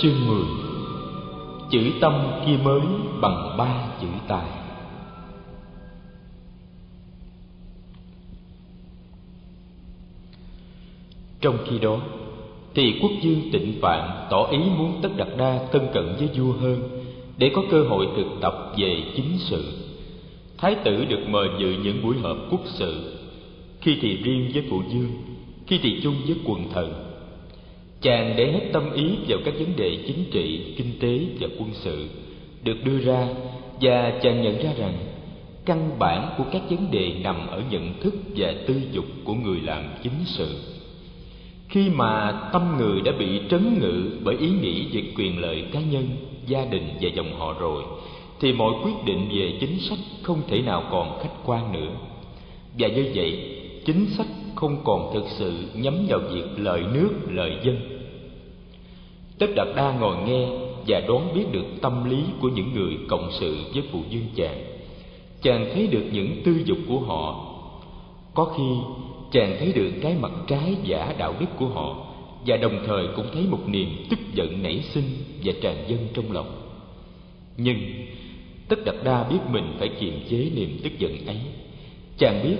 Chương 10 Chữ tâm kia mới bằng ba chữ tài. Trong khi đó, Thì quốc dương tịnh vạn tỏ ý muốn tất đặt đa thân cận với vua hơn Để có cơ hội thực tập về chính sự. Thái tử được mời dự những buổi họp quốc sự, Khi thì riêng với phụ dương Khi thì chung với quần thần chàng để hết tâm ý vào các vấn đề chính trị, kinh tế và quân sự, được đưa ra và chàng nhận ra rằng căn bản của các vấn đề nằm ở nhận thức và tư dục của người làm chính sự. Khi mà tâm người đã bị trấn ngự bởi ý nghĩ về quyền lợi cá nhân, gia đình và dòng họ rồi, thì mọi quyết định về chính sách không thể nào còn khách quan nữa. Và như vậy, chính sách không còn thực sự nhắm vào việc lợi nước lợi dân. Tất đạt đa ngồi nghe và đoán biết được tâm lý của những người cộng sự với phụ dương chàng chàng thấy được những tư dục của họ. Có khi, chàng thấy được cái mặt trái giả đạo đức của họ và đồng thời cũng thấy một niềm tức giận nảy sinh và tràn dâng trong lòng. Nhưng, tất đạt đa biết mình phải kiềm chế niềm tức giận ấy, chàng biết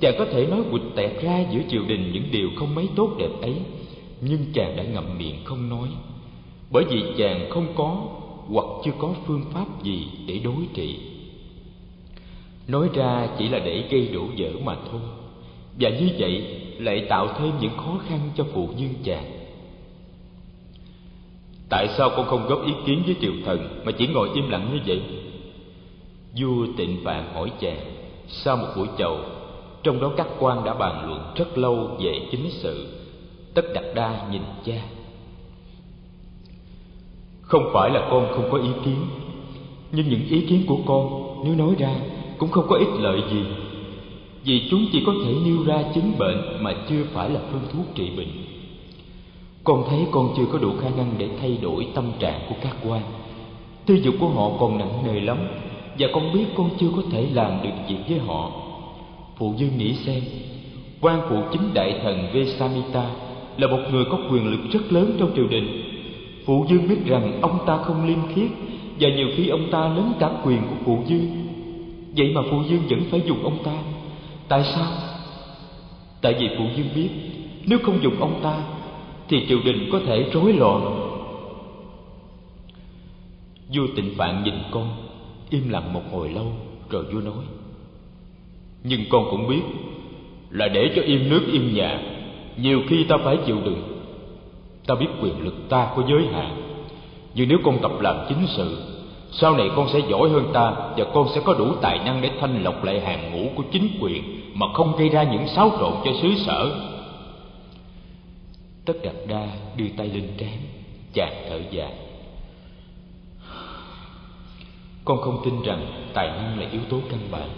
chàng có thể nói quịch tẹt ra giữa triều đình những điều không mấy tốt đẹp ấy, nhưng chàng đã ngậm miệng không nói. Bởi vì chàng không có hoặc chưa có phương pháp gì để đối trị. Nói ra chỉ là để gây đổ vỡ mà thôi, và như vậy lại tạo thêm những khó khăn cho phụ nhân chàng. Tại sao con không góp ý kiến với triều thần mà chỉ ngồi im lặng như vậy? Vua tịnh vàng hỏi chàng sau một buổi chầu trong đó các quan đã bàn luận rất lâu về chính sự. Tất đặt đa nhìn cha. Không phải là con không có ý kiến, nhưng những ý kiến của con, nếu nói ra, cũng không có ích lợi gì. Vì chúng chỉ có thể nêu ra chứng bệnh mà chưa phải là phương thuốc trị bệnh. Con thấy con chưa có đủ khả năng để thay đổi tâm trạng của các quan. Tư dục của họ còn nặng nề lắm, và con biết con chưa có thể làm được việc với họ phụ dương nghĩ xem, quan phụ chính đại thần vesamita là một người có quyền lực rất lớn trong triều đình. Phụ dương biết rằng ông ta không liêm khiết và nhiều khi ông ta lớn cả quyền của phụ dương vậy mà phụ dương vẫn phải dùng ông ta. Tại sao? Tại vì phụ dương biết nếu không dùng ông ta thì triều đình có thể rối loạn. Vua tịnh phạn nhìn con, im lặng một hồi lâu, rồi vua nói nhưng con cũng biết là để cho im nước im nhà nhiều khi ta phải chịu đựng. Ta biết quyền lực ta có giới hạn. Nhưng nếu con tập làm chính sự, sau này con sẽ giỏi hơn ta và con sẽ có đủ tài năng để thanh lọc lại hàng ngũ của chính quyền mà không gây ra những xáo trộn cho xứ sở. Tất đạt đa đưa tay lên trán, chàng thở dài. Con không tin rằng tài năng là yếu tố căn bản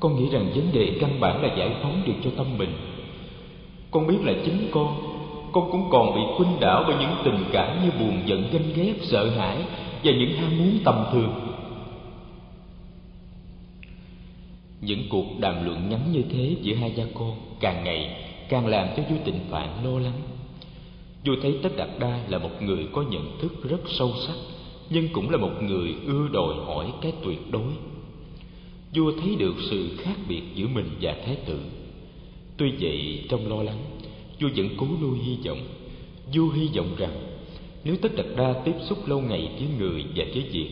con nghĩ rằng vấn đề căn bản là giải phóng được cho tâm mình. Con biết là chính con con cũng còn bị khuynh đảo bởi những tình cảm như buồn giận, ganh ghét, sợ hãi và những ham muốn tầm thường. Những cuộc đàm luận ngắn như thế giữa hai cha con càng ngày càng làm cho vua tịnh phạn lo lắng. Vua thấy tất đạt đa là một người có nhận thức rất sâu sắc, nhưng cũng là một người ưa đòi hỏi cái tuyệt đối vua thấy được sự khác biệt giữa mình và thái tử. Tuy vậy, trong lo lắng, vua vẫn cố nuôi hy vọng. Vua hy vọng rằng, nếu tất đặt đa tiếp xúc lâu ngày với người và với việc,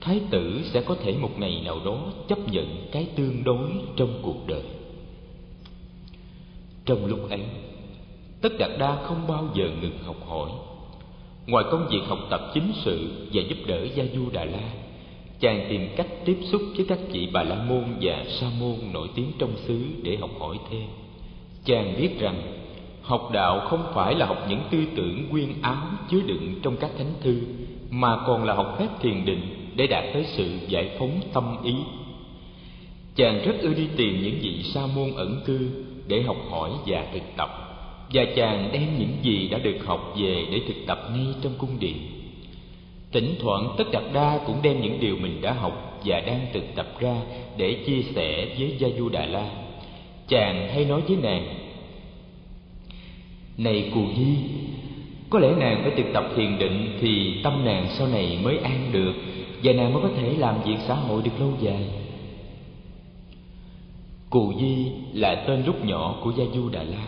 thái tử sẽ có thể một ngày nào đó chấp nhận cái tương đối trong cuộc đời. Trong lúc ấy tất đạt đa không bao giờ ngừng học hỏi. Ngoài công việc học tập chính sự và giúp đỡ gia du đà la chàng tìm cách tiếp xúc với các vị bà la môn và sa môn nổi tiếng trong xứ để học hỏi thêm. Chàng biết rằng, học đạo không phải là học những tư tưởng nguyên áo chứa đựng trong các thánh thư, mà còn là học phép thiền định để đạt tới sự giải phóng tâm ý. Chàng rất ưa đi tìm những vị sa môn ẩn cư để học hỏi và thực tập, và chàng đem những gì đã được học về để thực tập ngay trong cung điện thỉnh thoảng, tất đạt đa cũng đem những điều mình đã học và đang thực tập ra để chia sẻ với gia du đà la. Chàng hay nói với nàng, này cù nhi có lẽ nàng phải thực tập thiền định thì tâm nàng sau này mới an được và nàng mới có thể làm việc xã hội được lâu dài. Cù di là tên lúc nhỏ của gia du đà la.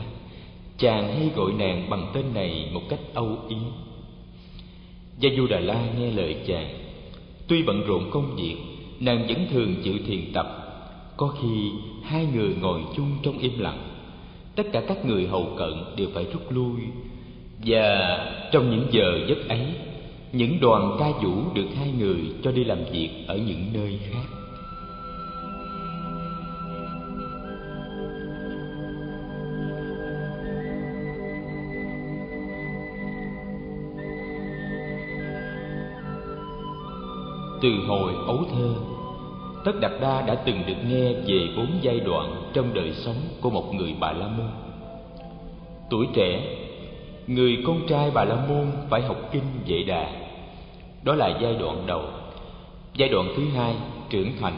Chàng hay gọi nàng bằng tên này một cách âu yếm gia du đà la nghe lời chàng, tuy bận rộn công việc, nàng vẫn thường chịu thiền tập. Có khi hai người ngồi chung trong im lặng. Tất cả các người hầu cận đều phải rút lui. Và trong những giờ giấc ấy, những đoàn ca vũ được hai người cho đi làm việc ở những nơi khác. Từ hồi ấu thơ, tất đạt đa đã từng được nghe về bốn giai đoạn trong đời sống của một người bà la môn. Tuổi trẻ, người con trai bà la môn phải học kinh dễ đà. Đó là giai đoạn đầu. Giai đoạn thứ hai, trưởng thành,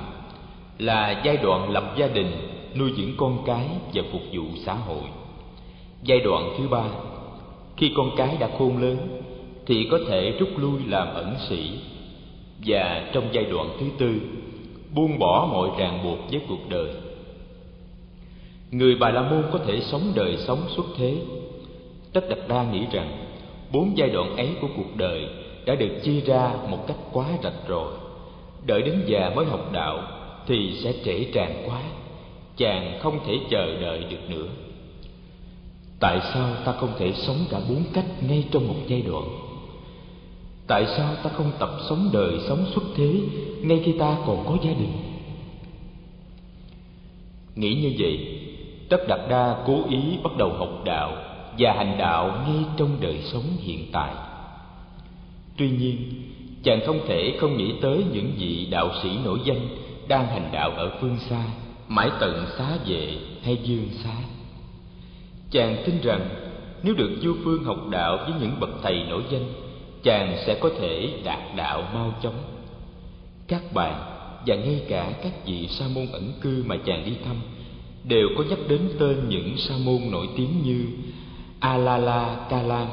là giai đoạn lập gia đình, nuôi dưỡng con cái và phục vụ xã hội. Giai đoạn thứ ba, khi con cái đã khôn lớn, thì có thể rút lui làm ẩn sĩ và trong giai đoạn thứ tư, buông bỏ mọi ràng buộc với cuộc đời. Người bà la môn có thể sống đời sống xuất thế. Tất đặt đa nghĩ rằng, bốn giai đoạn ấy của cuộc đời đã được chia ra một cách quá rạch ròi. Đợi đến già mới học đạo thì sẽ trễ tràn quá, chàng không thể chờ đợi được nữa. Tại sao ta không thể sống cả bốn cách ngay trong một giai đoạn? Tại sao ta không tập sống đời sống xuất thế ngay khi ta còn có gia đình? Nghĩ như vậy, tất đạt đa cố ý bắt đầu học đạo và hành đạo ngay trong đời sống hiện tại. Tuy nhiên, chàng không thể không nghĩ tới những vị đạo sĩ nổi danh đang hành đạo ở phương xa, mãi tận xá vệ hay dương xá. Chàng tin rằng nếu được du phương học đạo với những bậc thầy nổi danh chàng sẽ có thể đạt đạo mau chóng. Các bạn và ngay cả các vị sa môn ẩn cư mà chàng đi thăm đều có nhắc đến tên những sa môn nổi tiếng như alala kalam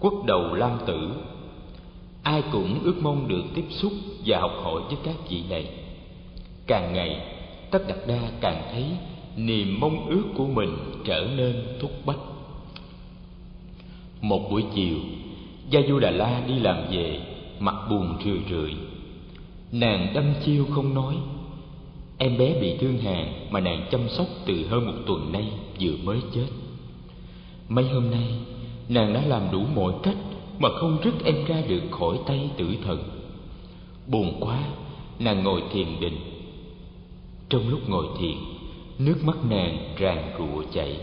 quốc đầu lam tử. Ai cũng ước mong được tiếp xúc và học hỏi với các vị này. Càng ngày, tất đặt đa càng thấy niềm mong ước của mình trở nên thúc bách. Một buổi chiều gia du đà la đi làm về, mặt buồn rười rượi. Nàng đâm chiêu không nói. Em bé bị thương hàn mà nàng chăm sóc từ hơn một tuần nay vừa mới chết. Mấy hôm nay, nàng đã làm đủ mọi cách mà không rứt em ra được khỏi tay tử thần. Buồn quá, nàng ngồi thiền định. Trong lúc ngồi thiền, nước mắt nàng ràn rụa chảy.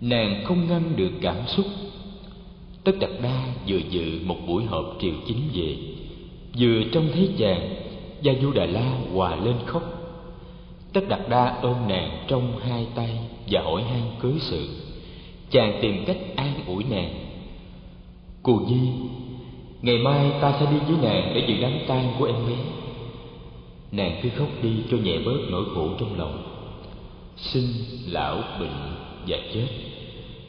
Nàng không ngăn được cảm xúc tất đặt đa vừa dự một buổi họp triều chính về. Vừa trông thấy chàng, gia du đà la hòa lên khóc. Tất đặt đa ôm nàng trong hai tay và hỏi han cưới sự. Chàng tìm cách an ủi nàng. Cù nhi, ngày mai ta sẽ đi với nàng để dự đám tang của em bé. Nàng cứ khóc đi cho nhẹ bớt nỗi khổ trong lòng. Sinh lão bệnh và chết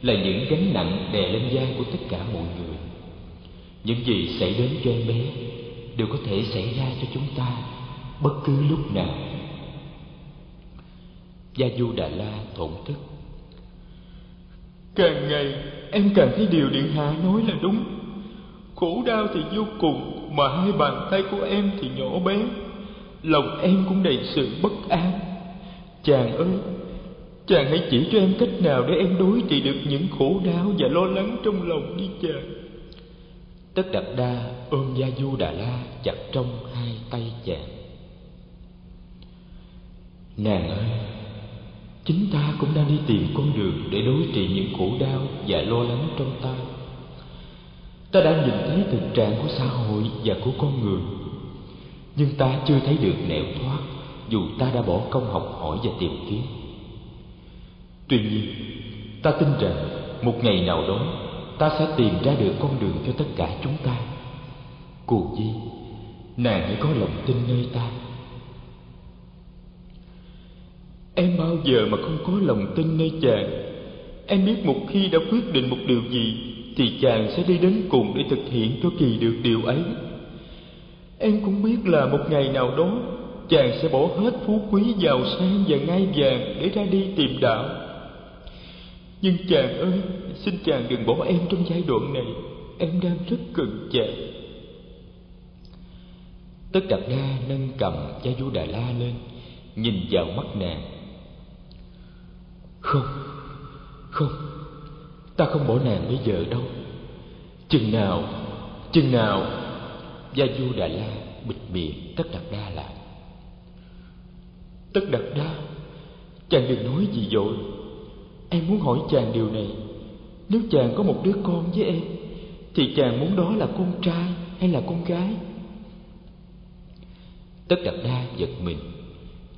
là những gánh nặng đè lên vai của tất cả mọi người. Những gì xảy đến cho em bé đều có thể xảy ra cho chúng ta bất cứ lúc nào. Gia du đà la thổn thức. Càng ngày, em càng thấy điều điện hạ nói là đúng. Khổ đau thì vô cùng, mà hai bàn tay của em thì nhỏ bé. Lòng em cũng đầy sự bất an. Chàng ơi chàng hãy chỉ cho em cách nào để em đối trị được những khổ đau và lo lắng trong lòng đi chàng. Tất đặt đa, ôm gia du đà la chặt trong hai tay chàng. Nàng ơi, chính ta cũng đang đi tìm con đường để đối trị những khổ đau và lo lắng trong ta. Ta đã nhìn thấy thực trạng của xã hội và của con người, nhưng ta chưa thấy được nẻo thoát dù ta đã bỏ công học hỏi và tìm kiếm tuy nhiên, ta tin rằng một ngày nào đó, ta sẽ tìm ra được con đường cho tất cả chúng ta. Cù di, nàng hãy có lòng tin nơi ta. Em bao giờ mà không có lòng tin nơi chàng? Em biết một khi đã quyết định một điều gì, thì chàng sẽ đi đến cùng để thực hiện cho kỳ được điều ấy. Em cũng biết là một ngày nào đó, chàng sẽ bỏ hết phú quý giàu sang và ngai vàng để ra đi tìm đạo nhưng chàng ơi, xin chàng đừng bỏ em trong giai đoạn này. Em đang rất cần chàng. Tất đạt đa nâng cầm cha du đà la lên, nhìn vào mắt nàng. Không không, ta không bỏ nàng bây giờ đâu. Chừng nào chừng nào gia du đà la bịt miệng tất đạt đa lại. Tất đạt đa, chàng đừng nói gì dội em muốn hỏi chàng điều này. Nếu chàng có một đứa con với em, thì chàng muốn đó là con trai hay là con gái? Tất đạt đa giật mình.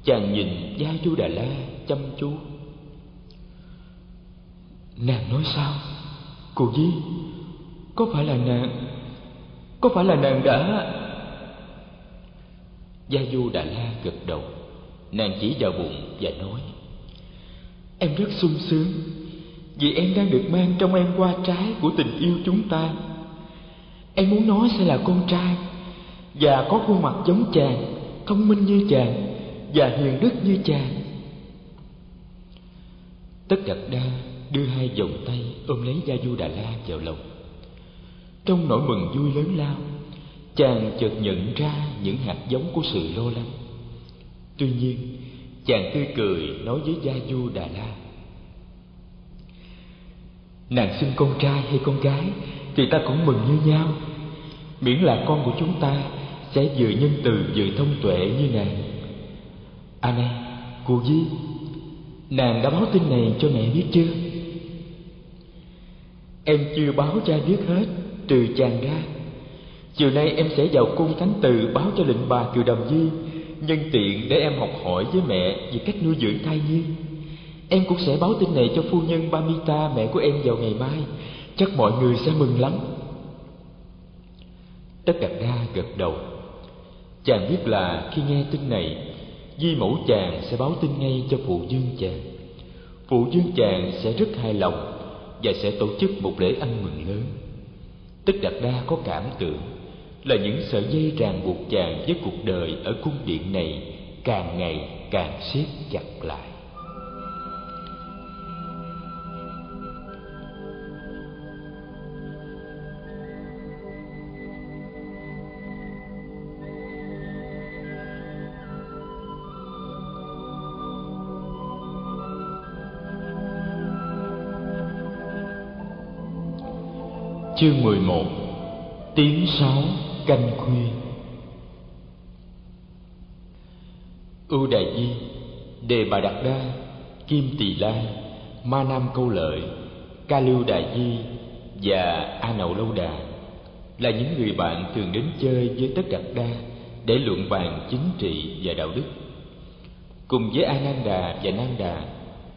Chàng nhìn gia du đà la chăm chú. Nàng nói sao? Cô di, có phải là nàng, có phải là nàng đã? Gia du đà la gật đầu. Nàng chỉ vào bụng và nói em rất sung sướng vì em đang được mang trong em qua trái của tình yêu chúng ta. Em muốn nói sẽ là con trai và có khuôn mặt giống chàng, thông minh như chàng và hiền đức như chàng. Tất đặt đa đưa hai vòng tay ôm lấy gia du đà la vào lòng. Trong nỗi mừng vui lớn lao, chàng chợt nhận ra những hạt giống của sự lo lắng. Tuy nhiên chàng tươi cười nói với gia du đà la. Nàng sinh con trai hay con gái thì ta cũng mừng như nhau. Miễn là con của chúng ta sẽ vừa nhân từ vừa thông tuệ như nàng. À này, cô di, nàng đã báo tin này cho mẹ biết chưa? Em chưa báo cha biết hết, trừ chàng ra. Chiều nay em sẽ vào cung thánh từ báo cho lệnh bà kiều đầm di nhân tiện để em học hỏi với mẹ về cách nuôi dưỡng thai nhi. Em cũng sẽ báo tin này cho phu nhân bamita, mẹ của em, vào ngày mai. Chắc mọi người sẽ mừng lắm. Tất cả đa gật đầu. Chàng biết là khi nghe tin này, di mẫu chàng sẽ báo tin ngay cho phụ dương chàng. Phụ dương chàng sẽ rất hài lòng và sẽ tổ chức một lễ ăn mừng lớn. Tất đạt đa có cảm tưởng là những sợi dây ràng buộc chàng với cuộc đời ở cung điện này, càng ngày càng siết chặt lại. Chương 11 Tiếng sáo canh khuya Ưu Đại Di, Đề Bà Đạt Đa, Kim Tỳ La, Ma Nam Câu Lợi, Ca Lưu Đại Di và A Nậu Lâu Đà là những người bạn thường đến chơi với Tất Đạt Đa để luận bàn chính trị và đạo đức. Cùng với A Nan Đà và Nan Đà,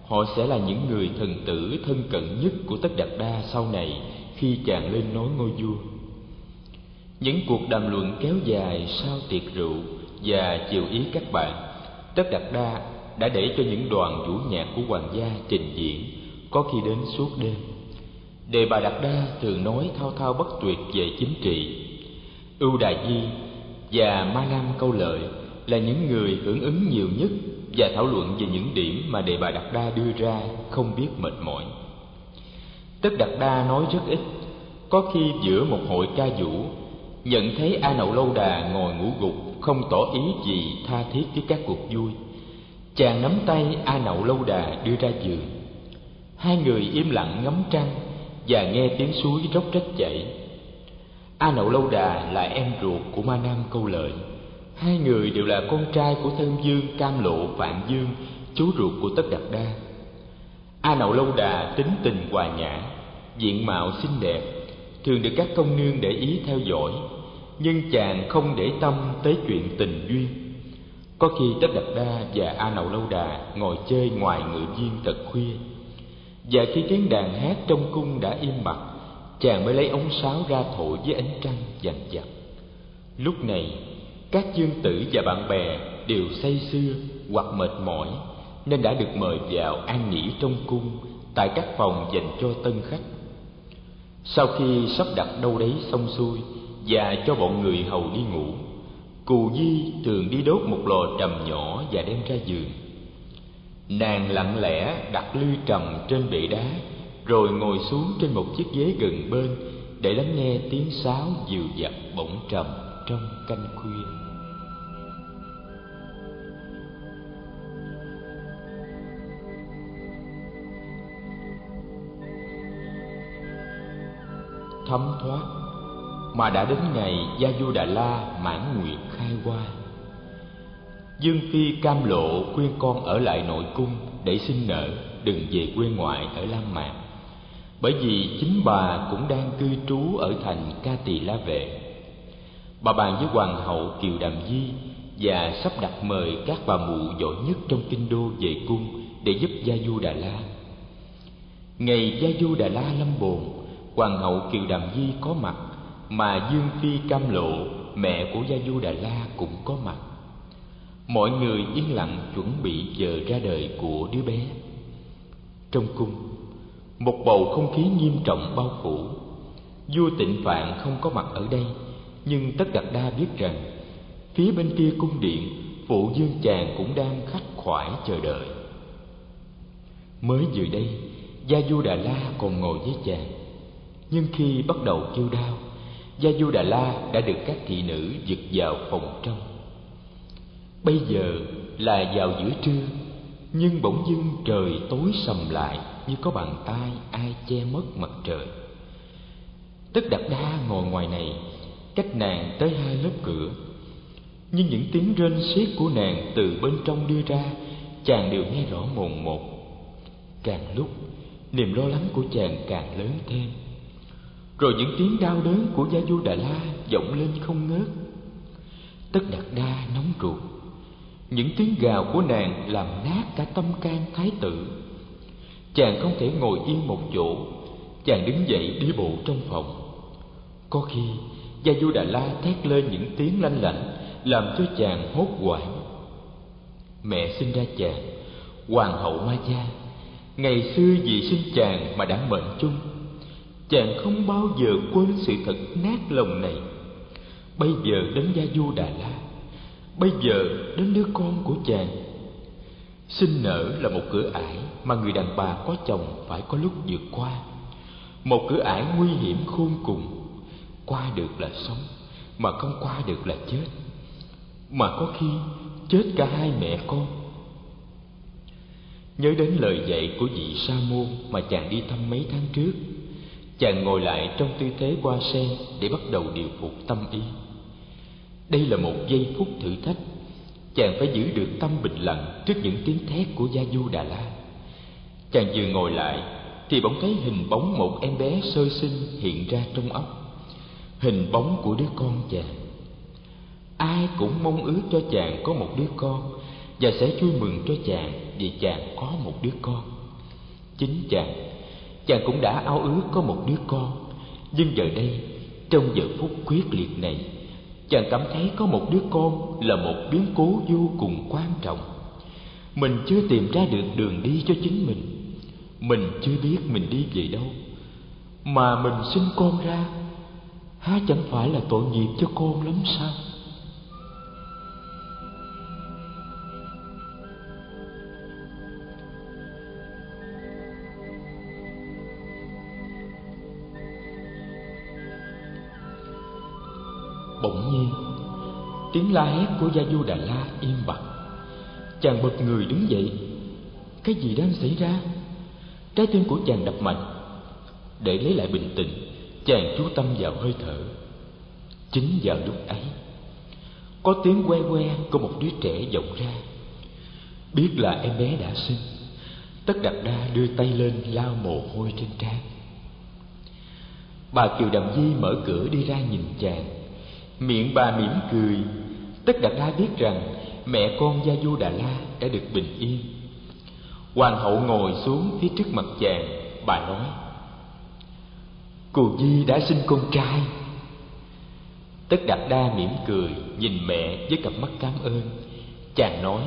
họ sẽ là những người thần tử thân cận nhất của Tất Đạt Đa sau này khi chàng lên nối ngôi vua những cuộc đàm luận kéo dài sau tiệc rượu và chiều ý các bạn, tất đặt đa đã để cho những đoàn vũ nhạc của hoàng gia trình diễn có khi đến suốt đêm. Đề bà đặt đa thường nói thao thao bất tuyệt về chính trị. Ưu đà di và ma nam câu lợi là những người hưởng ứng nhiều nhất và thảo luận về những điểm mà đề bà đặt đa đưa ra không biết mệt mỏi. Tất đặt đa nói rất ít, có khi giữa một hội ca vũ nhận thấy a nậu lâu đà ngồi ngủ gục, không tỏ ý gì tha thiết với các cuộc vui. Chàng nắm tay a nậu lâu đà đưa ra giường. Hai người im lặng ngắm trăng và nghe tiếng suối róc rách chảy. A nậu lâu đà là em ruột của ma nam câu lợi. Hai người đều là con trai của thân dương cam lộ vạn dương, chú ruột của tất đạt đa. A nậu lâu đà tính tình hòa nhã, diện mạo xinh đẹp thường được các công nương để ý theo dõi, nhưng chàng không để tâm tới chuyện tình duyên. Có khi tất đập đa và a nậu lâu đà ngồi chơi ngoài ngự viên thật khuya. Và khi tiếng đàn hát trong cung đã im bặt, chàng mới lấy ống sáo ra thổi với ánh trăng dằn dặt lúc này, các dương tử và bạn bè đều say sưa hoặc mệt mỏi, nên đã được mời vào an nghỉ trong cung tại các phòng dành cho tân khách sau khi sắp đặt đâu đấy xong xuôi và cho bọn người hầu đi ngủ, cù di thường đi đốt một lò trầm nhỏ và đem ra giường. Nàng lặng lẽ đặt lư trầm trên bệ đá, rồi ngồi xuống trên một chiếc ghế gần bên để lắng nghe tiếng sáo dịu dặt bỗng trầm trong canh khuya. Thấm thoát, mà đã đến ngày gia du đà la mãn nguyện khai hoa. Dương phi cam lộ khuyên con ở lại nội cung để sinh nở đừng về quê ngoại ở lam mạc. Bởi vì chính bà cũng đang cư trú ở thành ca tỳ la vệ bà bàn với hoàng hậu kiều đàm di và sắp đặt mời các bà mụ giỏi nhất trong kinh đô về cung để giúp gia du đà la ngày gia du đà la lâm bồn hoàng hậu kiều đàm di có mặt, mà dương phi cam lộ, mẹ của gia du đà la cũng có mặt. Mọi người yên lặng chuẩn bị chờ ra đời của đứa bé. Trong cung, một bầu không khí nghiêm trọng bao phủ. Vua tịnh phạn không có mặt ở đây, nhưng tất đặt đa biết rằng, phía bên kia cung điện, phụ dương chàng cũng đang khắc khoải chờ đợi. Mới vừa đây, gia du đà la còn ngồi với chàng nhưng khi bắt đầu kêu đau, gia du đà la đã được các thị nữ giật vào phòng trong. Bây giờ là vào giữa trưa, nhưng bỗng dưng trời tối sầm lại như có bàn tay ai che mất mặt trời. Tất đặt đa ngồi ngoài này, cách nàng tới hai lớp cửa. Nhưng những tiếng rên xiết của nàng từ bên trong đưa ra, chàng đều nghe rõ mồn một. Càng lúc, niềm lo lắng của chàng càng lớn thêm rồi những tiếng đau đớn của gia du đà la vọng lên không ngớt. Tất đạt đa nóng ruột. Những tiếng gào của nàng làm nát cả tâm can thái tử. Chàng không thể ngồi yên một chỗ. Chàng đứng dậy đi bộ trong phòng. Có khi, gia du đà la thét lên những tiếng lanh lảnh, làm cho chàng hốt hoảng. Mẹ sinh ra chàng, hoàng hậu ma gia. Ngày xưa vì sinh chàng mà đã mệnh chung chàng không bao giờ quên sự thật nát lòng này. Bây giờ đến gia du đà la, bây giờ đến đứa con của chàng. Sinh nở là một cửa ải mà người đàn bà có chồng phải có lúc vượt qua. Một cửa ải nguy hiểm khôn cùng. Qua được là sống, mà không qua được là chết. Mà có khi chết cả hai mẹ con. Nhớ đến lời dạy của vị sa môn mà chàng đi thăm mấy tháng trước chàng ngồi lại trong tư thế qua sen để bắt đầu điều phục tâm ý. Đây là một giây phút thử thách. Chàng phải giữ được tâm bình lặng trước những tiếng thét của gia du đà la. Chàng vừa ngồi lại thì bỗng thấy hình bóng một em bé sơ sinh hiện ra trong óc. Hình bóng của đứa con chàng. Ai cũng mong ước cho chàng có một đứa con và sẽ vui mừng cho chàng vì chàng có một đứa con. Chính chàng chàng cũng đã ao ước có một đứa con. Nhưng giờ đây, trong giờ phút quyết liệt này, chàng cảm thấy có một đứa con là một biến cố vô cùng quan trọng. Mình chưa tìm ra được đường đi cho chính mình. Mình chưa biết mình đi về đâu. Mà mình sinh con ra, há chẳng phải là tội nghiệp cho con lắm sao? Tiếng la hét của gia du đà la im bặt. Chàng bật người đứng dậy. Cái gì đang xảy ra? Trái tim của chàng đập mạnh. Để lấy lại bình tĩnh, chàng chú tâm vào hơi thở. Chính vào lúc ấy, có tiếng que que của một đứa trẻ vọng ra. Biết là em bé đã sinh, tất đặt đa đưa tay lên lau mồ hôi trên trán. Bà kiều đầm di mở cửa đi ra nhìn chàng. Miệng bà mỉm cười tất đạt đa biết rằng mẹ con gia du đà la đã được bình yên. Hoàng hậu ngồi xuống phía trước mặt chàng, bà nói cù di đã sinh con trai. Tất đạt đa mỉm cười, nhìn mẹ với cặp mắt cảm ơn. Chàng nói,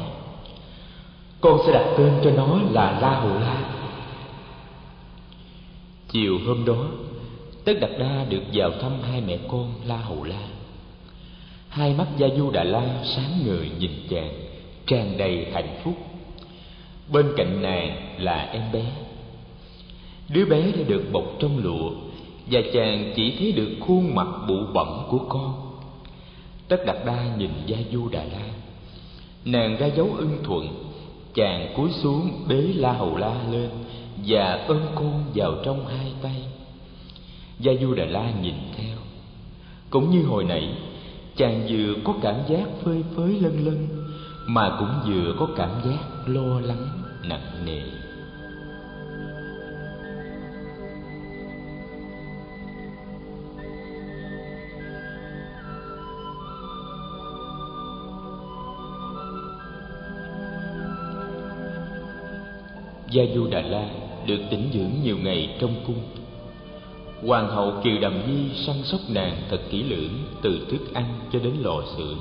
con sẽ đặt tên cho nó là la hồ la. Chiều hôm đó tất đạt đa được vào thăm hai mẹ con la hầu la hai mắt gia du đà la sáng ngời nhìn chàng, tràn đầy hạnh phúc. Bên cạnh nàng là em bé. Đứa bé đã được bọc trong lụa và chàng chỉ thấy được khuôn mặt bụ bẩm của con. Tất đạt đa nhìn gia du đà la nàng ra dấu ưng thuận, chàng cúi xuống bế la hầu la lên và ôm con vào trong hai tay. Gia du đà la nhìn theo. Cũng như hồi nãy chàng vừa có cảm giác phơi phới lân lân mà cũng vừa có cảm giác lo lắng, nặng nề. Gia du đà la được tĩnh dưỡng nhiều ngày trong cung hoàng hậu kiều đàm nhi săn sóc nàng thật kỹ lưỡng từ thức ăn cho đến lò sưởi.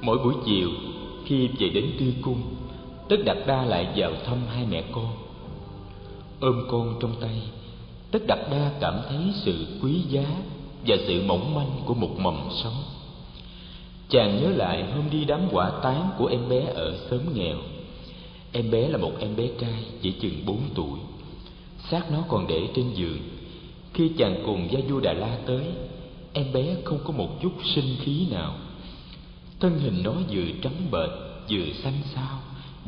Mỗi buổi chiều, khi về đến tư cung, tất đạt đa lại vào thăm hai mẹ con. Ôm con trong tay, tất đạt đa cảm thấy sự quý giá và sự mỏng manh của một mầm sống. Chàng nhớ lại hôm đi đám quả tán của em bé ở xóm nghèo. Em bé là một em bé trai, chỉ chừng bốn tuổi. Xác nó còn để trên giường khi chàng cùng gia du đà la tới, em bé không có một chút sinh khí nào. Thân hình nó vừa trắng bệch, vừa xanh xao,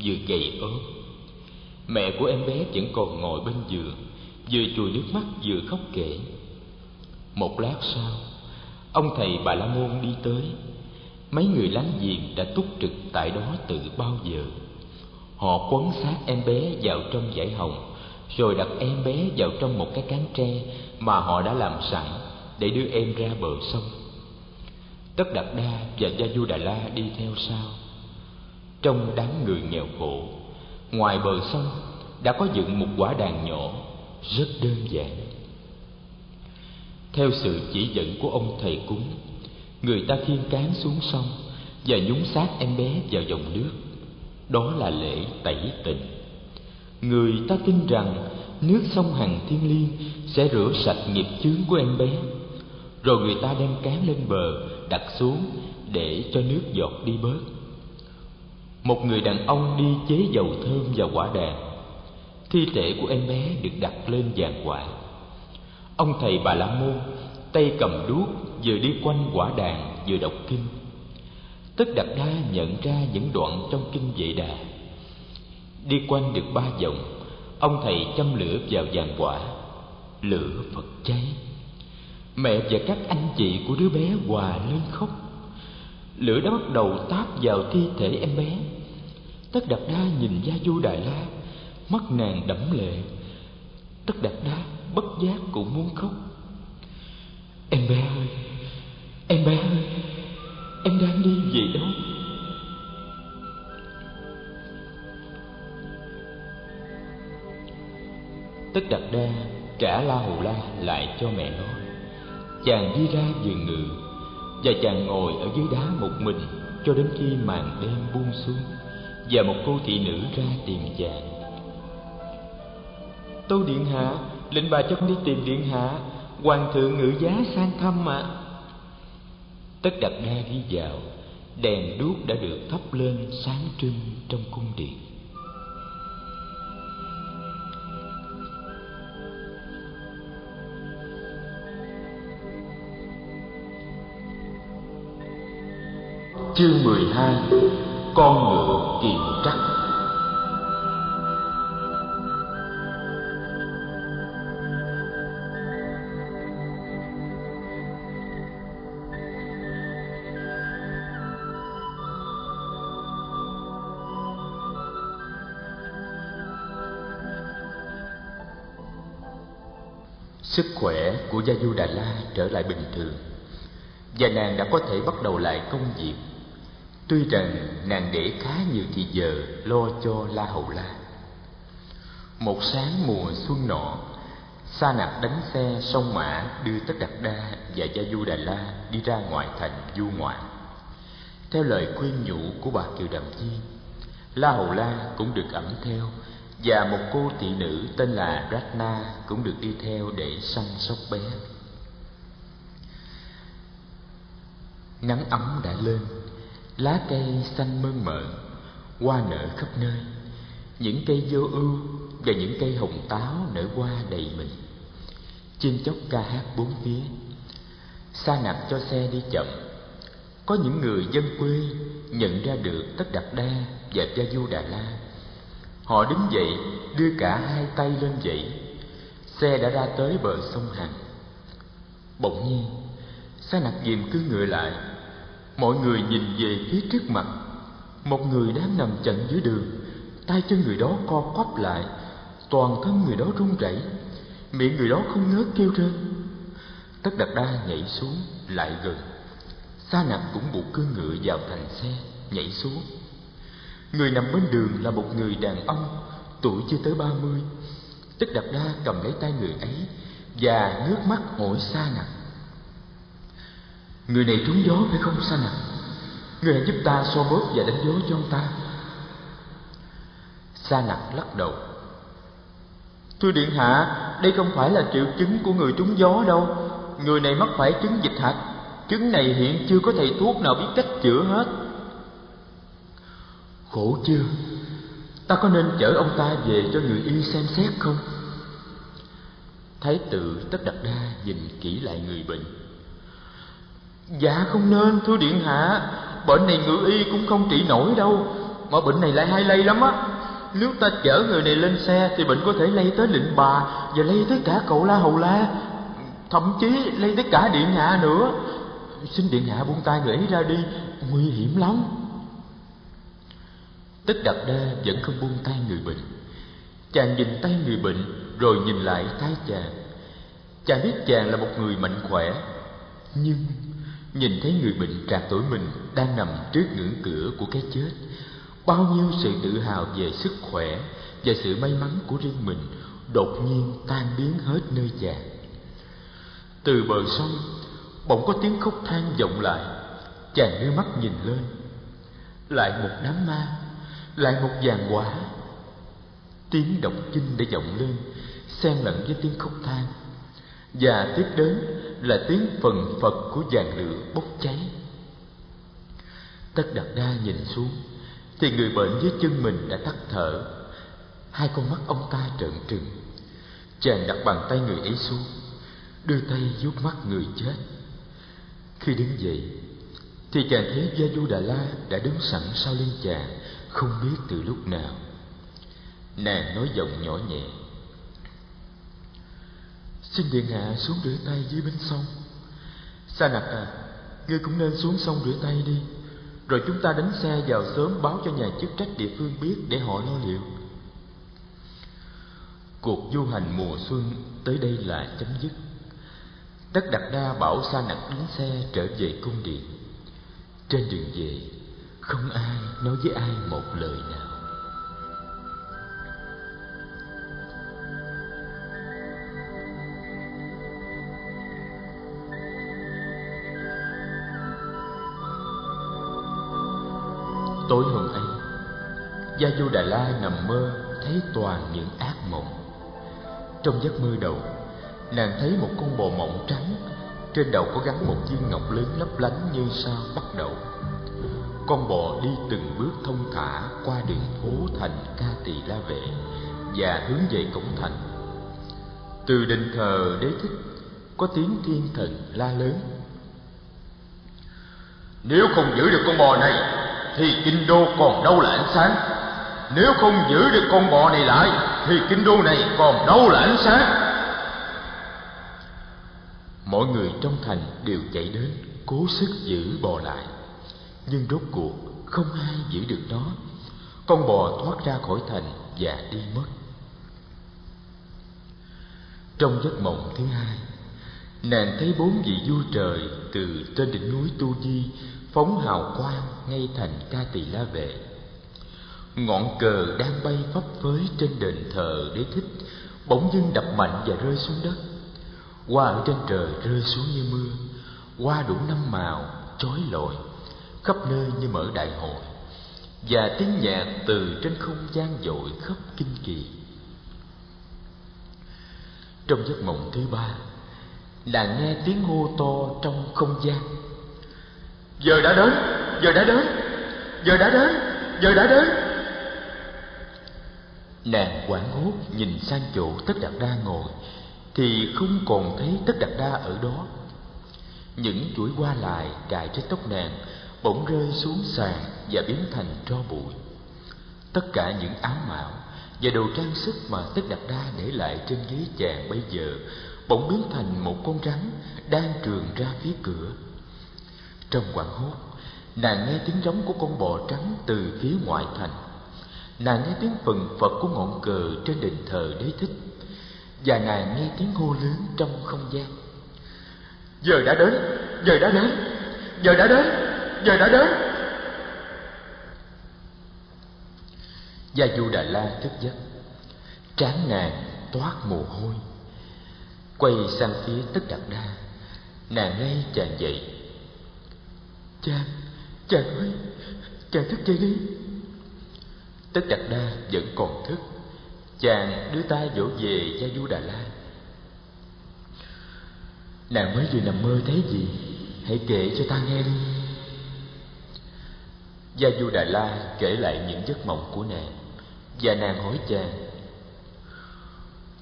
vừa gầy ốm. Mẹ của em bé vẫn còn ngồi bên giường, vừa chùi nước mắt vừa khóc kể. Một lát sau, ông thầy bà la môn đi tới. Mấy người láng giềng đã túc trực tại đó từ bao giờ. Họ quấn sát em bé vào trong dải hồng rồi đặt em bé vào trong một cái cán tre mà họ đã làm sẵn để đưa em ra bờ sông. Tất đạt đa và gia du đà la đi theo sau. Trong đám người nghèo khổ, ngoài bờ sông đã có dựng một quả đàn nhỏ rất đơn giản. Theo sự chỉ dẫn của ông thầy cúng, người ta khiêng cán xuống sông và nhúng xác em bé vào dòng nước. Đó là lễ tẩy tịnh người ta tin rằng nước sông hằng thiên liêng sẽ rửa sạch nghiệp chướng của em bé. Rồi người ta đem cán lên bờ, đặt xuống để cho nước giọt đi bớt. Một người đàn ông đi chế dầu thơm và quả đàn. Thi thể của em bé được đặt lên giàn quả ông thầy bà la môn tay cầm đuốc vừa đi quanh quả đàn vừa đọc kinh. Tất đạt đa nhận ra những đoạn trong kinh vệ đà đi quanh được ba vòng, ông thầy châm lửa vào giàn quả. Lửa phật cháy. Mẹ và các anh chị của đứa bé hòa lên khóc. Lửa đã bắt đầu táp vào thi thể em bé. Tất đạt đa nhìn gia du đại la, mắt nàng đẫm lệ. Tất đạt đa bất giác cũng muốn khóc. Em bé ơi, em bé ơi, em đang đi về đâu? Tất đặt đa, trả la hù la lại cho mẹ nó. Chàng đi ra giường ngự, và chàng ngồi ở dưới đá một mình cho đến khi màn đêm buông xuống, và một cô thị nữ ra tìm chàng. Tâu điện hạ, lệnh bà cho con đi tìm điện hạ. Hoàng thượng ngự giá sang thăm ạ. Tất đặt đa đi vào, đèn đuốc đã được thắp lên sáng trưng trong cung điện. Chương 12 Con ngựa kiềm trắc. Sức khỏe của Gia Du Đà La trở lại bình thường. Và nàng đã có thể bắt đầu lại công việc. Tuy rằng nàng để khá nhiều thì giờ lo cho La Hầu La. Một sáng mùa xuân nọ Sa nạp đánh xe sông mã đưa Tất Đạt Đa và Gia Du Đà La đi ra ngoại thành du ngoại Theo lời khuyên nhủ của bà Kiều Đàm Chi La Hầu La cũng được ẩm theo và một cô thị nữ tên là Ratna cũng được đi theo để săn sóc bé. Nắng ấm đã lên, lá cây xanh mơn mởn, hoa nở khắp nơi. Những cây vô ưu và những cây hồng táo nở hoa đầy mình. Chim chóc ca hát bốn phía. Sa nặc cho xe đi chậm. Có những người dân quê nhận ra được tất đặt đa và gia du đà la họ đứng dậy đưa cả hai tay lên dậy xe đã ra tới bờ sông hằng bỗng nhiên sa nặc diệm cứ ngựa lại mọi người nhìn về phía trước mặt. Một người đang nằm chặn dưới đường. Tay chân người đó co quắp lại. Toàn thân người đó run rẩy. Miệng người đó không ngớt kêu rên. Tất đặt đa nhảy xuống, lại gần. Sa nặc cũng buộc cương ngựa vào thành xe, nhảy xuống. Người nằm bên đường là một người đàn ông, Tuổi chưa tới ba mươi. Tất đặt đa cầm lấy tay người ấy Và nước mắt hỏi Sa nặng Người này trúng gió phải không sanh nặng Người hãy giúp ta so bóp và đánh dấu cho ông ta. Sa nặc lắc đầu. Thưa Điện Hạ, Đây không phải là triệu chứng của người trúng gió đâu. Người này mắc phải chứng dịch hạch. Chứng này hiện chưa có thầy thuốc nào biết cách chữa hết. Khổ chưa? Ta có nên chở ông ta về cho người y xem xét không? Thái tử tất đặt đa nhìn kỹ lại người bệnh. Dạ không nên, thưa điện hạ. Bệnh này ngự y cũng không trị nổi đâu, Mà bệnh này lại hay lây lắm á. Nếu ta chở người này lên xe Thì bệnh có thể lây tới lịnh bà Và lây tới cả cậu La Hầu La, Thậm chí lây tới cả điện hạ nữa. Xin điện hạ buông tay người ấy ra đi, Nguy hiểm lắm. Tất đặt đa vẫn không buông tay người bệnh. Chàng nhìn tay người bệnh Rồi nhìn lại tay chàng. Chàng biết chàng là một người mạnh khỏe, Nhưng Nhìn thấy người bệnh trạc tuổi mình Đang nằm trước ngưỡng cửa của cái chết. Bao nhiêu sự tự hào về sức khỏe Và sự may mắn của riêng mình Đột nhiên tan biến hết nơi già. Từ bờ sông, Bỗng có tiếng khóc than vọng lại. Chàng đưa mắt nhìn lên. Lại một đám ma, lại một vàng quả. Tiếng động kinh đã vọng lên, xen lẫn với tiếng khóc than. Và tiếp đến là tiếng phần phật của dàn lửa bốc cháy. Tất đặt đa nhìn xuống, thì người bệnh dưới chân mình đã tắt thở. Hai con mắt ông ta trợn trừng. Chàng đặt bàn tay người ấy xuống, đưa tay vuốt mắt người chết. Khi đứng dậy, thì chàng thấy gia du đà la đã đứng sẵn sau lưng chàng không biết từ lúc nào. Nàng nói giọng nhỏ nhẹ xin điện hạ xuống rửa tay dưới bến sông. Sa nặc à ngươi cũng nên xuống sông rửa tay đi, rồi chúng ta đánh xe vào sớm báo cho nhà chức trách địa phương biết để họ lo liệu. Cuộc du hành mùa xuân tới đây là chấm dứt. Tất đặt đa bảo sa nặc đánh xe trở về cung điện. Trên đường về, không ai nói với ai một lời nào. Du đà la nằm mơ, thấy toàn những ác mộng. Trong giấc mơ đầu, nàng thấy một con bò mộng trắng, trên đầu có gắn một viên ngọc lớn lấp lánh như sao bắt đầu. Con bò đi từng bước thông thả qua đường phố thành ca tỳ la vệ và hướng về cổng thành. Từ đền thờ đế thích, có tiếng thiên thần la lớn. Nếu không giữ được con bò này, thì kinh đô còn đâu là ánh sáng nếu không giữ được con bò này lại, thì kinh đô này còn đâu là ánh sáng. Mọi người trong thành đều chạy đến, cố sức giữ bò lại. Nhưng rốt cuộc, không ai giữ được nó. Con bò thoát ra khỏi thành và đi mất. Trong giấc mộng thứ hai, nàng thấy bốn vị vua trời từ trên đỉnh núi tu di phóng hào quang ngay thành ca tỳ la vệ ngọn cờ đang bay phấp phới trên đền thờ đế thích, bỗng dưng đập mạnh và rơi xuống đất. Hoa ở trên trời rơi xuống như mưa hoa đủ năm màu, chói lọi, khắp nơi như mở đại hội. Và tiếng nhạc từ trên không gian dội khắp kinh kỳ. Trong giấc mộng thứ ba là nghe tiếng hô to trong không gian. Giờ đã đến, giờ đã đến, giờ đã đến, giờ đã đến nàng hoảng hốt nhìn sang chỗ tất đạt đa ngồi, thì không còn thấy tất đạt đa ở đó. Những chuỗi hoa lại cài trên tóc nàng bỗng rơi xuống sàn và biến thành tro bụi. Tất cả những áo mạo và đồ trang sức mà tất đạt đa để lại trên ghế chàng bây giờ bỗng biến thành một con rắn đang trườn ra phía cửa. Trong quảng hốt, nàng nghe tiếng giống của con bò trắng từ phía ngoại thành nàng nghe tiếng phần phật của ngọn cờ trên đền thờ đế thích và nàng nghe tiếng hô lớn trong không gian. Giờ đã đến giờ đã đến giờ đã đến giờ đã đến. Gia du đà la thức giấc trán nàng toát mồ hôi. Quay sang phía tất đạt đa nàng ngay chàng dậy chàng chàng ơi chàng thức dậy đi tất đạt đa vẫn còn thức. Chàng đưa tay vỗ về gia du đà la. Nàng mới vừa nằm mơ thấy gì? Hãy kể cho ta nghe đi. Gia du đà la kể lại những giấc mộng của nàng. Và nàng hỏi chàng,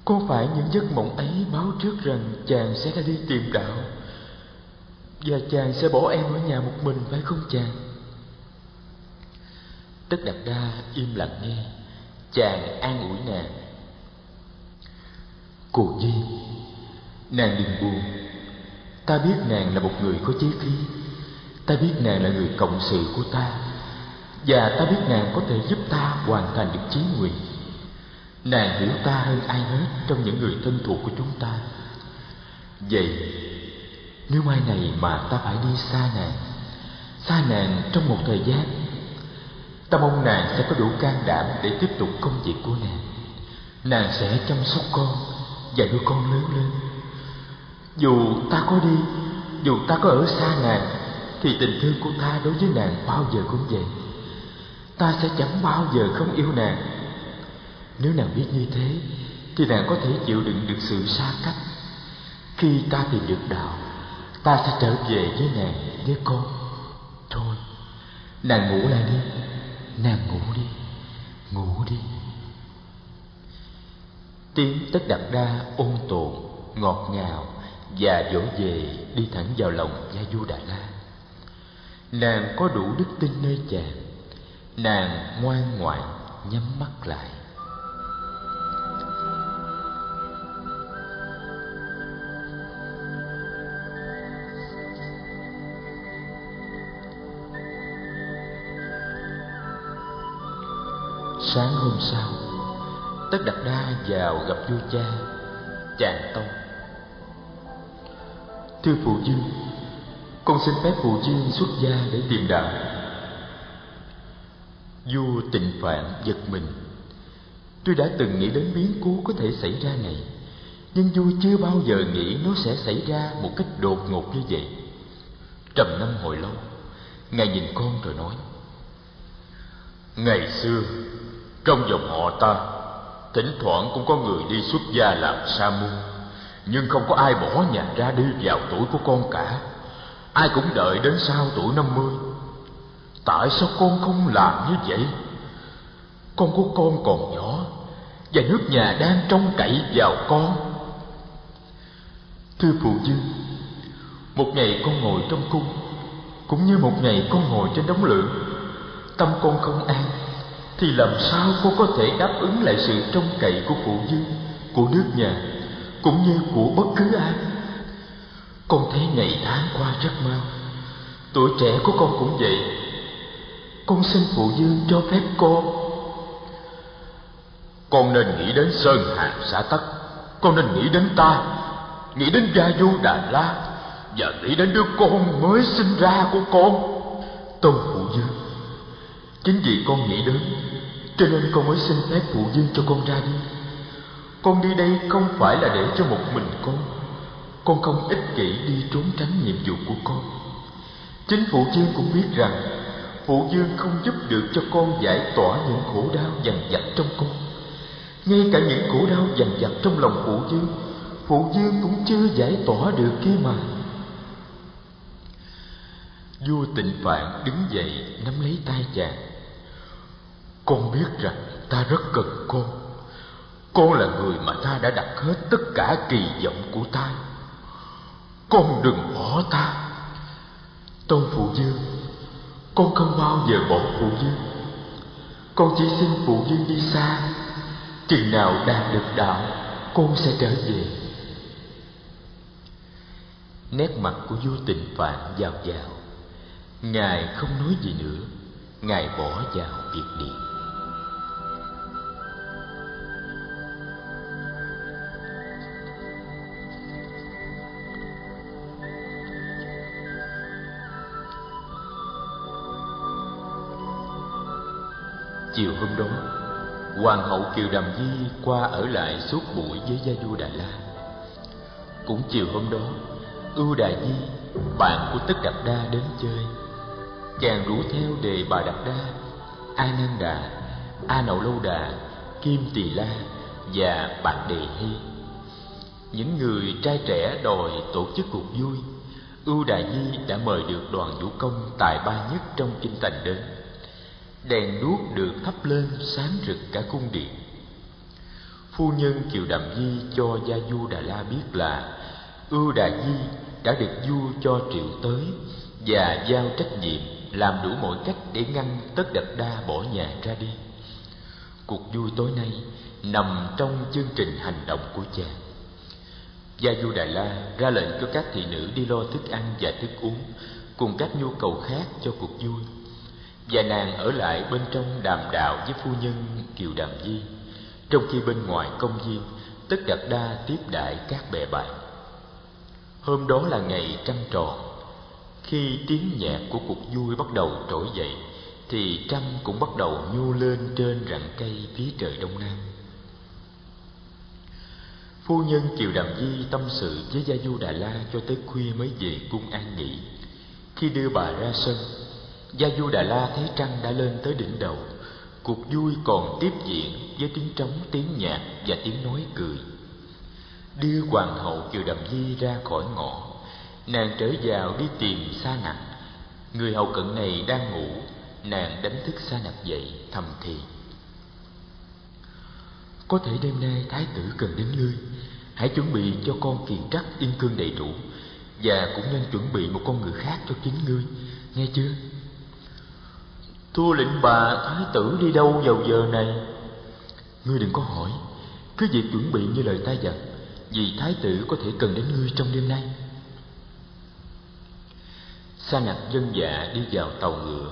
có phải những giấc mộng ấy báo trước rằng chàng sẽ ra đi tìm đạo? Và chàng sẽ bỏ em ở nhà một mình, phải không chàng? Tất đạt đa im lặng nghe. Chàng an ủi nàng. Cô nhi, nàng đừng buồn. Ta biết nàng là một người có chí khí. Ta biết nàng là người cộng sự của ta. Và ta biết nàng có thể giúp ta hoàn thành được chí nguyện. Nàng hiểu ta hơn ai hết trong những người thân thuộc của chúng ta. Vậy, nếu mai này mà ta phải đi xa nàng xa nàng trong một thời gian ta mong nàng sẽ có đủ can đảm để tiếp tục công việc của nàng. Nàng sẽ chăm sóc con và nuôi con lớn lên. Dù ta có đi, dù ta có ở xa nàng, thì tình thương của ta đối với nàng bao giờ cũng vậy. Ta sẽ chẳng bao giờ không yêu nàng. Nếu nàng biết như thế, thì nàng có thể chịu đựng được sự xa cách. Khi ta tìm được đạo, ta sẽ trở về với nàng, với con. Thôi, nàng ngủ lại đi nàng ngủ đi. Ngủ đi. Tiếng tất đặt đa ôn tồn, ngọt ngào và dỗ về đi thẳng vào lòng gia du đà la. Nàng có đủ đức tin nơi chàng, nàng ngoan ngoãn nhắm mắt lại. Sáng hôm sau. Tất đặt đa vào gặp vua cha, chàng tông. Thưa phụ dương con xin phép phụ dương xuất gia để tìm đạo. Vua tịnh phạn giật mình. Tôi đã từng nghĩ đến biến cố có thể xảy ra này, nhưng vua chưa bao giờ nghĩ nó sẽ xảy ra một cách đột ngột như vậy. Trầm năm hồi lâu, ngài nhìn con rồi nói, ngày xưa trong dòng họ ta, thỉnh thoảng cũng có người đi xuất gia làm sa môn, nhưng không có ai bỏ nhà ra đi vào tuổi của con cả. Ai cũng đợi đến sau tuổi năm mươi. Tại sao con không làm như vậy? Con của con còn nhỏ và nước nhà đang trông cậy vào con. Thưa phụ dương một ngày con ngồi trong cung cũng như một ngày con ngồi trên đống lửa, tâm con không an thì làm sao cô có thể đáp ứng lại sự trông cậy của phụ dương của nước nhà, cũng như của bất cứ ai? Con thấy ngày tháng qua rất mau. Tuổi trẻ của con cũng vậy. Con xin phụ dương cho phép con con nên nghĩ đến sơn hà xã tắc con nên nghĩ đến ta. Nghĩ đến gia du đà la. Và nghĩ đến đứa con mới sinh ra của con. Tôn phụ dương chính vì con nghĩ đến, cho nên con mới xin phép phụ dương cho con ra đi. Con đi đây không phải là để cho một mình con. Con không ích kỷ đi trốn tránh nhiệm vụ của con. Chính phụ dương cũng biết rằng, Phụ dương không giúp được cho con giải tỏa những khổ đau dằn vặt trong con. Ngay cả những khổ đau dằn vặt trong lòng phụ dương Phụ dương cũng chưa giải tỏa được kia mà. Vua tịnh phạn đứng dậy, nắm lấy tay chàng. Con biết rằng ta rất cần con Con là người mà ta đã đặt hết tất cả kỳ vọng của ta. Con đừng bỏ ta. Tôn Phụ Dương Con không bao giờ bỏ Phụ Dương Con chỉ xin Phụ Dương đi xa. Chừng nào đạt được đạo, Con sẽ trở về. Nét mặt của vua tình phạn vào vào Ngài không nói gì nữa. Ngài bỏ vào việc điện Chiều hôm đó Hoàng hậu Kiều Đàm Di qua ở lại suốt buổi với gia du Đà La. Cũng chiều hôm đó Ưu Đà Di, bạn của Tất Đạt Đa đến chơi. Chàng rủ theo đề bà đạt đa a nan đà a nậu lâu đà kim tỳ la và bạc đề hy. Những người trai trẻ đòi tổ chức cuộc vui ưu đà di đã mời được đoàn vũ công tài ba nhất trong kinh thành đến đèn đuốc được thắp lên sáng rực cả cung điện. Phu nhân kiều đàm di cho gia du đà la biết là ưu đà di đã được du cho triệu tới và giao trách nhiệm làm đủ mọi cách để ngăn tất đập đa bỏ nhà ra đi. Cuộc vui tối nay nằm trong chương trình hành động của chàng gia du đà la ra lệnh cho các thị nữ đi lo thức ăn và thức uống, cùng các nhu cầu khác cho cuộc vui và nàng ở lại bên trong đàm đạo với phu nhân kiều đàm di. Trong khi bên ngoài công viên, tất đặt đa tiếp đại các bè bạn. Hôm đó là ngày trăng tròn. Khi tiếng nhạc của cuộc vui bắt đầu trỗi dậy, thì trăng cũng bắt đầu nhô lên trên rặng cây phía trời đông nam. Phu nhân kiều đàm di tâm sự với gia du đà la cho tới khuya mới về cung an nghỉ. Khi đưa bà ra sân gia du đà la thấy trăng đã lên tới đỉnh đầu. Cuộc vui còn tiếp diễn với tiếng trống, tiếng nhạc và tiếng nói cười. Đưa hoàng hậu kiều đầm di ra khỏi ngõ, nàng trở vào đi tìm sa nặc. Người hầu cận này đang ngủ, nàng đánh thức sa nặc dậy, thầm thì. Có thể đêm nay thái tử cần đến ngươi, hãy chuẩn bị cho con kiền trắc yên cương đầy đủ, và cũng nên chuẩn bị một con người khác cho chính ngươi, nghe chưa? Thua lệnh bà thái tử đi đâu vào giờ này? Ngươi đừng có hỏi. Cứ việc chuẩn bị như lời ta dặn, vì thái tử có thể cần đến ngươi trong đêm nay. Sa nặc dân dạ đi vào tàu ngựa.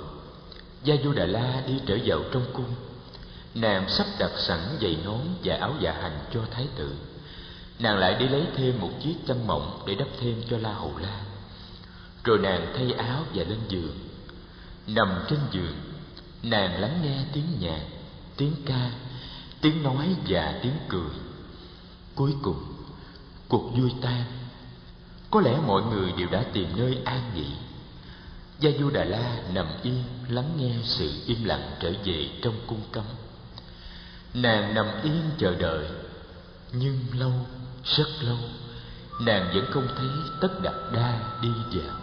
Gia du đà la đi trở vào trong cung. Nàng sắp đặt sẵn giày nón và áo dạ hành cho thái tử. Nàng lại đi lấy thêm một chiếc chăn mỏng để đắp thêm cho la hầu la. Rồi nàng thay áo và lên giường. Nằm trên giường nàng lắng nghe tiếng nhạc tiếng ca tiếng nói và tiếng cười cuối cùng cuộc vui tan có lẽ mọi người đều đã tìm nơi an nghỉ Gia Du Đà La nằm yên lắng nghe sự im lặng trở về trong cung cấm. Nàng nằm yên chờ đợi, nhưng lâu, rất lâu, nàng vẫn không thấy Tất đặt Đa đi vào.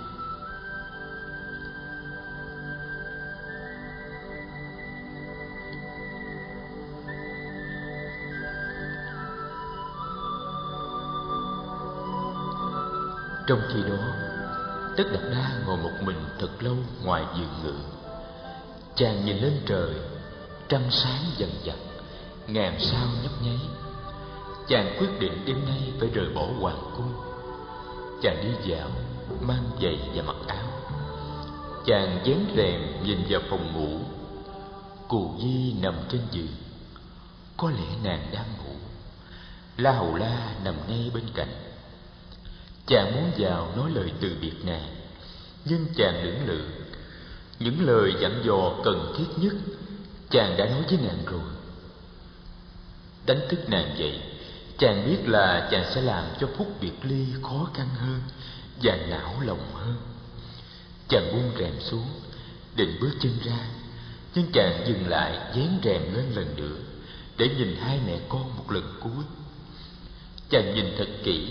Trong khi đó, Tất Đạt Đa ngồi một mình thật lâu ngoài giường ngự. Chàng nhìn lên trời Trăng sáng dần dần Ngàn sao nhấp nháy. Chàng quyết định đêm nay phải rời bỏ hoàng cung. Chàng đi dạo Mang giày và mặc áo. Chàng dán rèm nhìn vào phòng ngủ. Cù Di nằm trên giường. Có lẽ nàng đang ngủ. La Hầu La nằm ngay bên cạnh chàng muốn vào nói lời từ biệt nàng, nhưng chàng lưỡng lự. Những lời dặn dò cần thiết nhất, chàng đã nói với nàng rồi. Đánh thức nàng dậy, chàng biết là chàng sẽ làm cho phút biệt ly khó khăn hơn và não lòng hơn. Chàng buông rèm xuống, định bước chân ra, nhưng chàng dừng lại, dán rèm lên lần nữa, để nhìn hai mẹ con một lần cuối. Chàng nhìn thật kỹ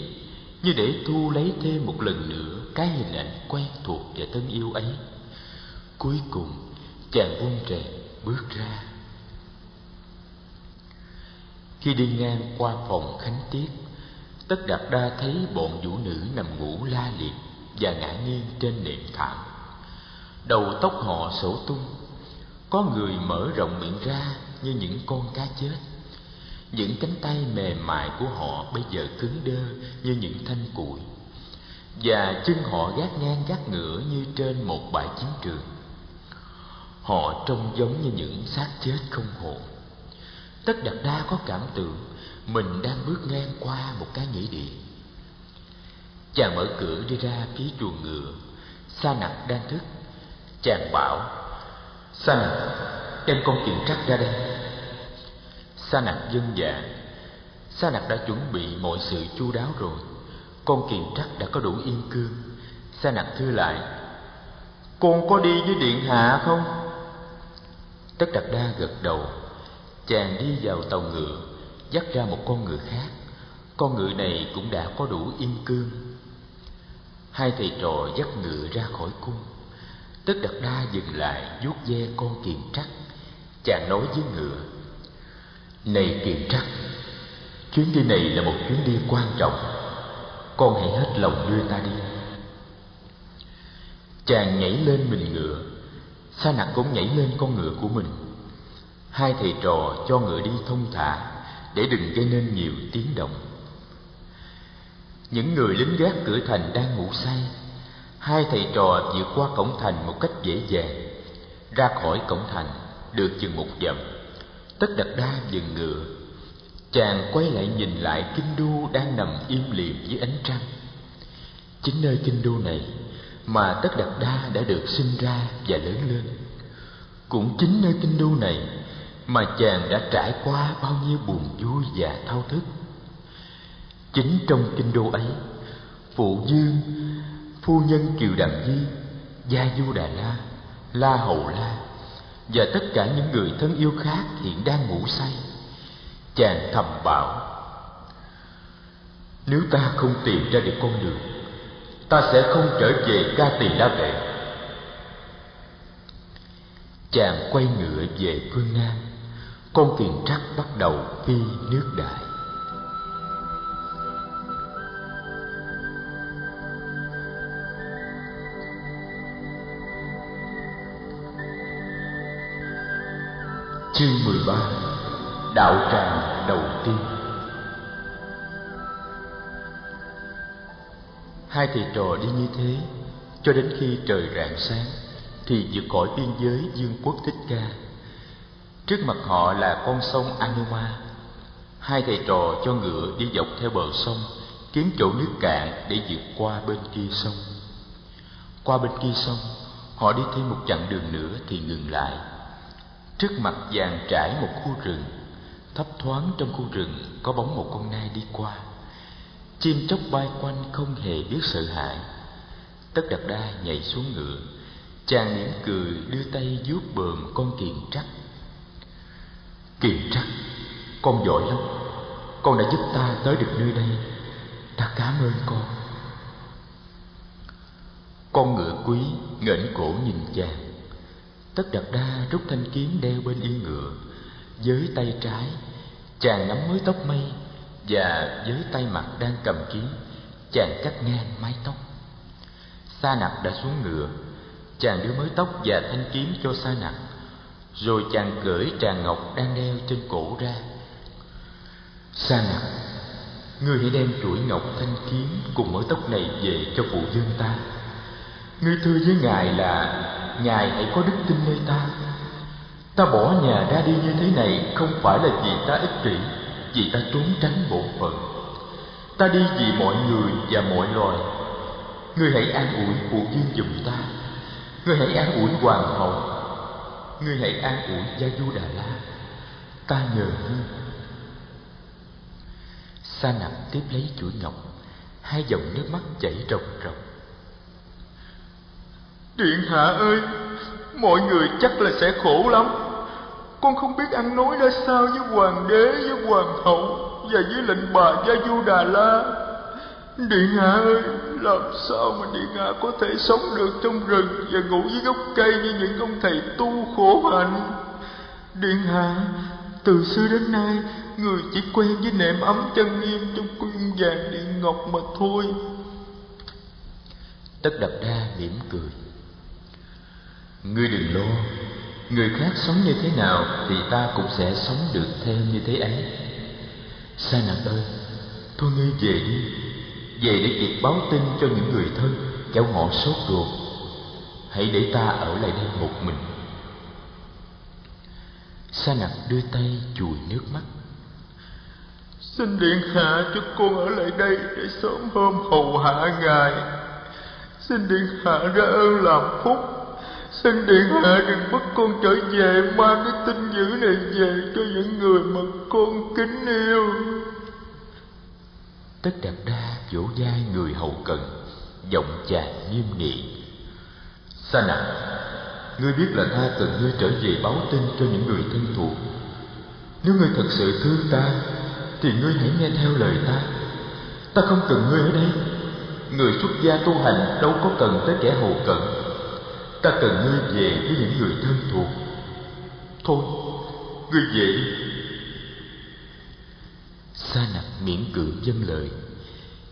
như để thu lấy thêm một lần nữa cái hình ảnh quen thuộc và thân yêu ấy. Cuối cùng, chàng buông rèm bước ra. Khi đi ngang qua phòng khánh tiết, tất đạt đa thấy bọn vũ nữ nằm ngủ la liệt và ngã nghiêng trên nệm thảm. Đầu tóc họ sổ tung, có người mở rộng miệng ra như những con cá chết những cánh tay mềm mại của họ bây giờ cứng đơ như những thanh củi, và chân họ gác ngang gác ngửa như trên một bãi chiến trường. Họ trông giống như những xác chết không hồn tất đặt đa có cảm tưởng, mình đang bước ngang qua một cái nghĩa địa. Chàng mở cửa đi ra phía chuồng ngựa. Sa nặc đang thức. Chàng bảo, sa nặc đem con kiện trắc ra đây sa nặc dân dạ. Sa nặc đã chuẩn bị mọi sự chu đáo rồi. Con kiền trắc đã có đủ yên cương. Sa nặc thưa lại, con có đi với điện hạ không? Tất Đạt đa gật đầu, chàng đi vào tàu ngựa, dắt ra một con ngựa khác. Con ngựa này cũng đã có đủ yên cương. Hai thầy trò dắt ngựa ra khỏi cung. Tất Đạt đa dừng lại vuốt ve con kiền trắc. Chàng nói với ngựa này kiểm trắc, chuyến đi này là một chuyến đi quan trọng. Con hãy hết lòng đưa ta đi. Chàng nhảy lên mình ngựa. Sa nặc cũng nhảy lên con ngựa của mình. Hai thầy trò cho ngựa đi thông thả để đừng gây nên nhiều tiếng động. Những người lính gác cửa thành đang ngủ say. Hai thầy trò vượt qua cổng thành một cách dễ dàng, ra khỏi cổng thành được chừng một dặm tất đặt đa dừng ngựa. Chàng quay lại nhìn lại kinh đô đang nằm im lìm dưới ánh trăng. Chính nơi kinh đô này mà tất đặt đa đã được sinh ra và lớn lên. Cũng chính nơi kinh đô này mà chàng đã trải qua bao nhiêu buồn vui và thao thức. Chính trong kinh đô ấy, phụ dương, phu nhân kiều Đàm di, gia du đà la la hầu la và tất cả những người thân yêu khác hiện đang ngủ say. Chàng thầm bảo, nếu ta không tìm ra được con đường, ta sẽ không trở về ca tỳ la vệ. Chàng quay ngựa về phương nam. Con kiền trắc bắt đầu phi nước đại. Chương 13 Đạo tràng đầu tiên. Hai thầy trò đi như thế, Cho đến khi trời rạng sáng, Thì vượt khỏi biên giới Dương quốc Thích Ca. Trước mặt họ là con sông Anuma Hai thầy trò cho ngựa đi dọc theo bờ sông, Kiếm chỗ nước cạn để vượt qua bên kia sông. Qua bên kia sông, Họ đi thêm một chặng đường nữa thì ngừng lại. Trước mặt vàng trải một khu rừng, Thấp thoáng trong khu rừng có bóng một con nai đi qua. Chim chóc bay quanh không hề biết sợ hãi. Tất đặt đa nhảy xuống ngựa, Chàng mỉm cười đưa tay vuốt bờm con kiền trắc. Kiền trắc, Con giỏi lắm, Con đã giúp ta tới được nơi đây. Ta cảm ơn con. Con ngựa quý ngẩng cổ nhìn chàng tất đặt đa rút thanh kiếm đeo bên yên ngựa, với tay trái chàng nắm mớ tóc mây và với tay mặt đang cầm kiếm, chàng cắt ngang mái tóc. Sa nặc đã xuống ngựa, chàng đưa mớ tóc và thanh kiếm cho sa nặc, rồi chàng cởi tràng ngọc đang đeo trên cổ ra. Sa nặc, ngươi hãy đem chuỗi ngọc thanh kiếm cùng mớ tóc này về cho phụ dương ta. Ngươi thưa với ngài là ngài hãy có đức tin nơi ta. Ta bỏ nhà ra đi như thế này không phải là vì ta ích kỷ, vì ta trốn tránh bộ phận. Ta đi vì mọi người và mọi loài. Ngươi hãy an ủi phụ viên giùm ta. Ngươi hãy an ủi hoàng hậu. Ngươi hãy an ủi gia du đà la. Ta nhờ ngươi. Sa nặc tiếp lấy chuỗi ngọc. Hai dòng nước mắt chảy ròng ròng. Điện hạ ơi, mọi người chắc là sẽ khổ lắm. Con không biết ăn nói ra sao với hoàng đế, với hoàng hậu và với lệnh bà gia du đà la. Điện hạ ơi, làm sao mà điện hạ có thể sống được trong rừng và ngủ dưới gốc cây như những ông thầy tu khổ hạnh? Điện hạ, từ xưa đến nay, người chỉ quen với nệm ấm chân nghiêm trong quyên vàng điện ngọc mà thôi. Tất Đạt đa mỉm cười ngươi đừng lo. Người khác sống như thế nào thì ta cũng sẽ sống được theo như thế ấy. Sa nặc ơi, thôi ngươi về đi. Về để kịp báo tin cho những người thân kẻo họ sốt ruột. Hãy để ta ở lại đây một mình. Sa nặc đưa tay chùi nước mắt. Xin điện hạ cho con ở lại đây để sớm hôm hầu hạ ngài. Xin điện hạ ra ơn làm phúc xin điện hạ đừng bắt con trở về. Mang cái tin dữ này về cho những người mà con kính yêu. Tất đạt đa vỗ vai người hầu cận, giọng chàng nghiêm nghị. Sa nặc, ngươi biết là ta cần ngươi trở về báo tin cho những người thân thuộc. Nếu ngươi thật sự thương ta, thì ngươi hãy nghe theo lời ta. Ta không cần ngươi ở đây. Người xuất gia tu hành đâu có cần tới kẻ hầu cận ta cần ngươi về với những người thân thuộc. Thôi ngươi về sa nặc miễn cưỡng dâng lời.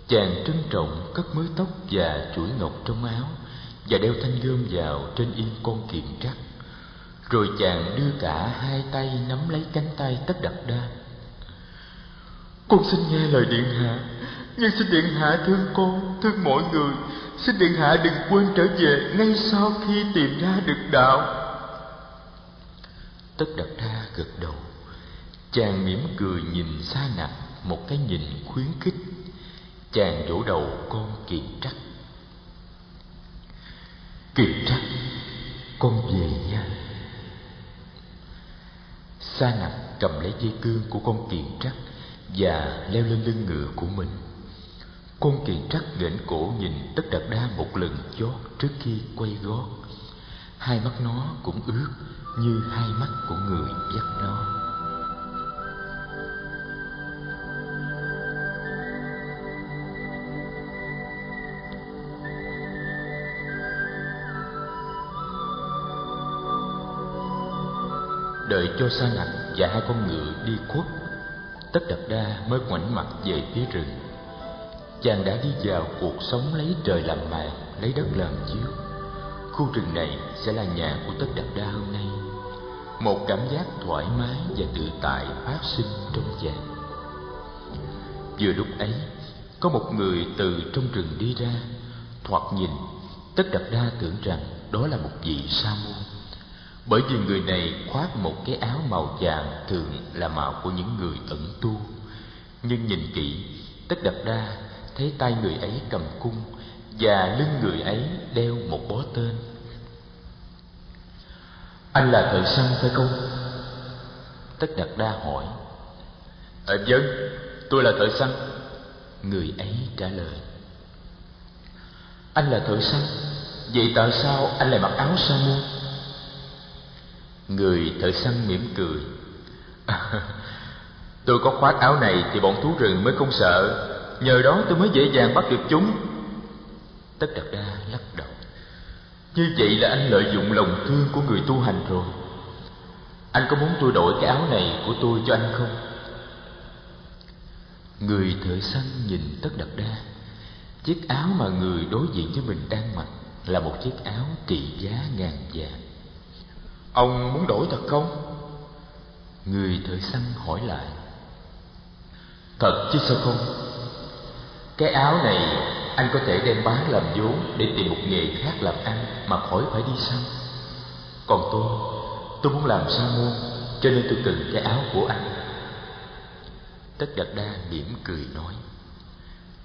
Chàng trân trọng cất mớ tóc và chuỗi ngọc trong áo và đeo thanh gươm vào trên yên con kiềm trắc. Rồi chàng đưa cả hai tay nắm lấy cánh tay tất đặt đa. Con xin nghe lời điện hạ. Nhưng xin điện hạ thương con thương mọi người xin điện hạ đừng quên trở về ngay sau khi tìm ra được đạo. Tất đặt ra gật đầu. Chàng mỉm cười nhìn xa nặc một cái nhìn khuyến khích. Chàng vỗ đầu con kiền trắc. Kiền trắc, con về nha. Sa nặc cầm lấy dây cương của con kiền trắc và leo lên lưng ngựa của mình con kỳ trắc nghển cổ nhìn tất đạt đa một lần chót trước khi quay gót. Hai mắt nó cũng ướt như hai mắt của người dắt nó. Đợi cho sa nặc và hai con ngựa đi khuất, tất đạt đa mới ngoảnh mặt về phía rừng chàng đã đi vào cuộc sống lấy trời làm màn lấy đất làm chiếu. Khu rừng này sẽ là nhà của tất đặt đa hôm nay. Một cảm giác thoải mái và tự tại phát sinh trong chàng. Vừa lúc ấy, có một người từ trong rừng đi ra, thoạt nhìn tất đặt đa tưởng rằng đó là một vị sa môn. Bởi vì người này khoác một cái áo màu vàng thường là màu của những người ẩn tu. Nhưng nhìn kỹ, tất đặt đa thấy tay người ấy cầm cung và lưng người ấy đeo một bó tên. Anh là thợ săn phải không tất đặt đa hỏi. Ờ vâng tôi là thợ săn. Người ấy trả lời. Anh là thợ săn vậy tại sao anh lại mặc áo sa môn? Người thợ săn mỉm cười. tôi có khoác áo này thì bọn thú rừng mới không sợ Nhờ đó tôi mới dễ dàng bắt được chúng Tất đặt đa lắc đầu Như vậy là anh lợi dụng lòng thương của người tu hành rồi Anh có muốn tôi đổi cái áo này của tôi cho anh không? Người thợ săn nhìn tất đặt đa Chiếc áo mà người đối diện với mình đang mặc Là một chiếc áo trị giá ngàn vàng Ông muốn đổi thật không? Người thợ săn hỏi lại Thật chứ sao không? Cái áo này anh có thể đem bán làm vốn Để tìm một nghề khác làm ăn Mà khỏi phải đi săn Còn tôi, tôi muốn làm sa môn Cho nên tôi cần cái áo của anh. Tất Đạt Đa mỉm cười nói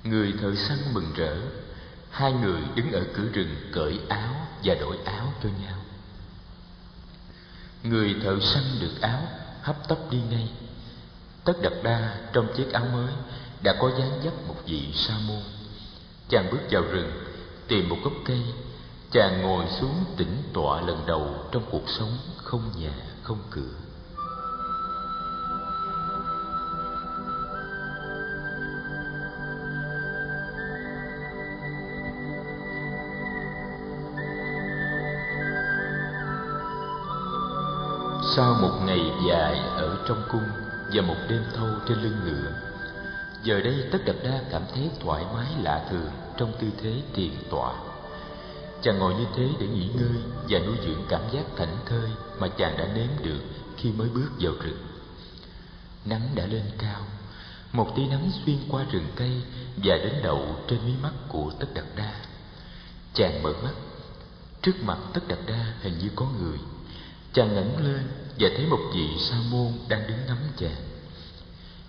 Người thợ săn mừng rỡ Hai người đứng ở cửa rừng cởi áo và đổi áo cho nhau. Người thợ săn được áo hấp tấp đi ngay. Tất đặt đa trong chiếc áo mới đã có dáng dấp một vị sa môn. Chàng bước vào rừng, Tìm một gốc cây. Chàng ngồi xuống tĩnh tọa lần đầu trong cuộc sống không nhà, không cửa. Sau một ngày dài ở trong cung và một đêm thâu trên lưng ngựa giờ đây tất đặt đa cảm thấy thoải mái lạ thường trong tư thế thiền tọa. Chàng ngồi như thế để nghỉ ngơi và nuôi dưỡng cảm giác thảnh thơi mà chàng đã nếm được khi mới bước vào rừng. Nắng đã lên cao, một tia nắng xuyên qua rừng cây và đến đậu trên mí mắt của tất đặt đa. Chàng mở mắt, trước mặt tất đặt đa hình như có người. Chàng ngẩng lên và thấy một vị sa môn đang đứng ngắm chàng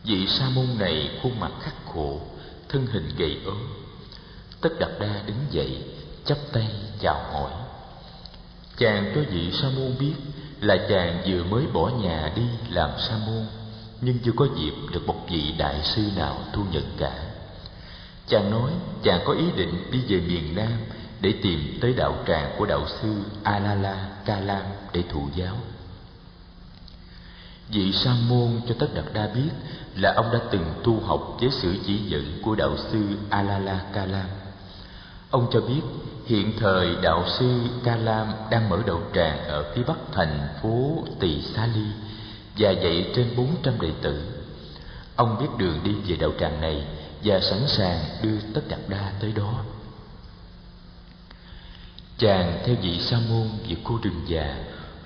vị sa môn này khuôn mặt khắc khổ, thân hình gầy ốm. Tất đạt đa đứng dậy, chắp tay chào hỏi. Chàng cho vị sa môn biết là chàng vừa mới bỏ nhà đi làm sa môn, nhưng chưa có dịp được một vị đại sư nào thu nhận cả. Chàng nói, chàng có ý định đi về miền nam để tìm tới đạo tràng của đạo sư alala kalam để thụ giáo. Vị sa môn cho tất đạt đa biết là ông đã từng tu học với sự chỉ dẫn của đạo sư alala kalam ông cho biết, hiện thời đạo sư kalam đang mở đầu tràng ở phía bắc thành phố tỳ xá ly và dạy trên bốn trăm đệ tử. Ông biết đường đi về đạo tràng này và sẵn sàng đưa tất cả đa tới đó. Chàng theo vị sa môn về khu rừng già,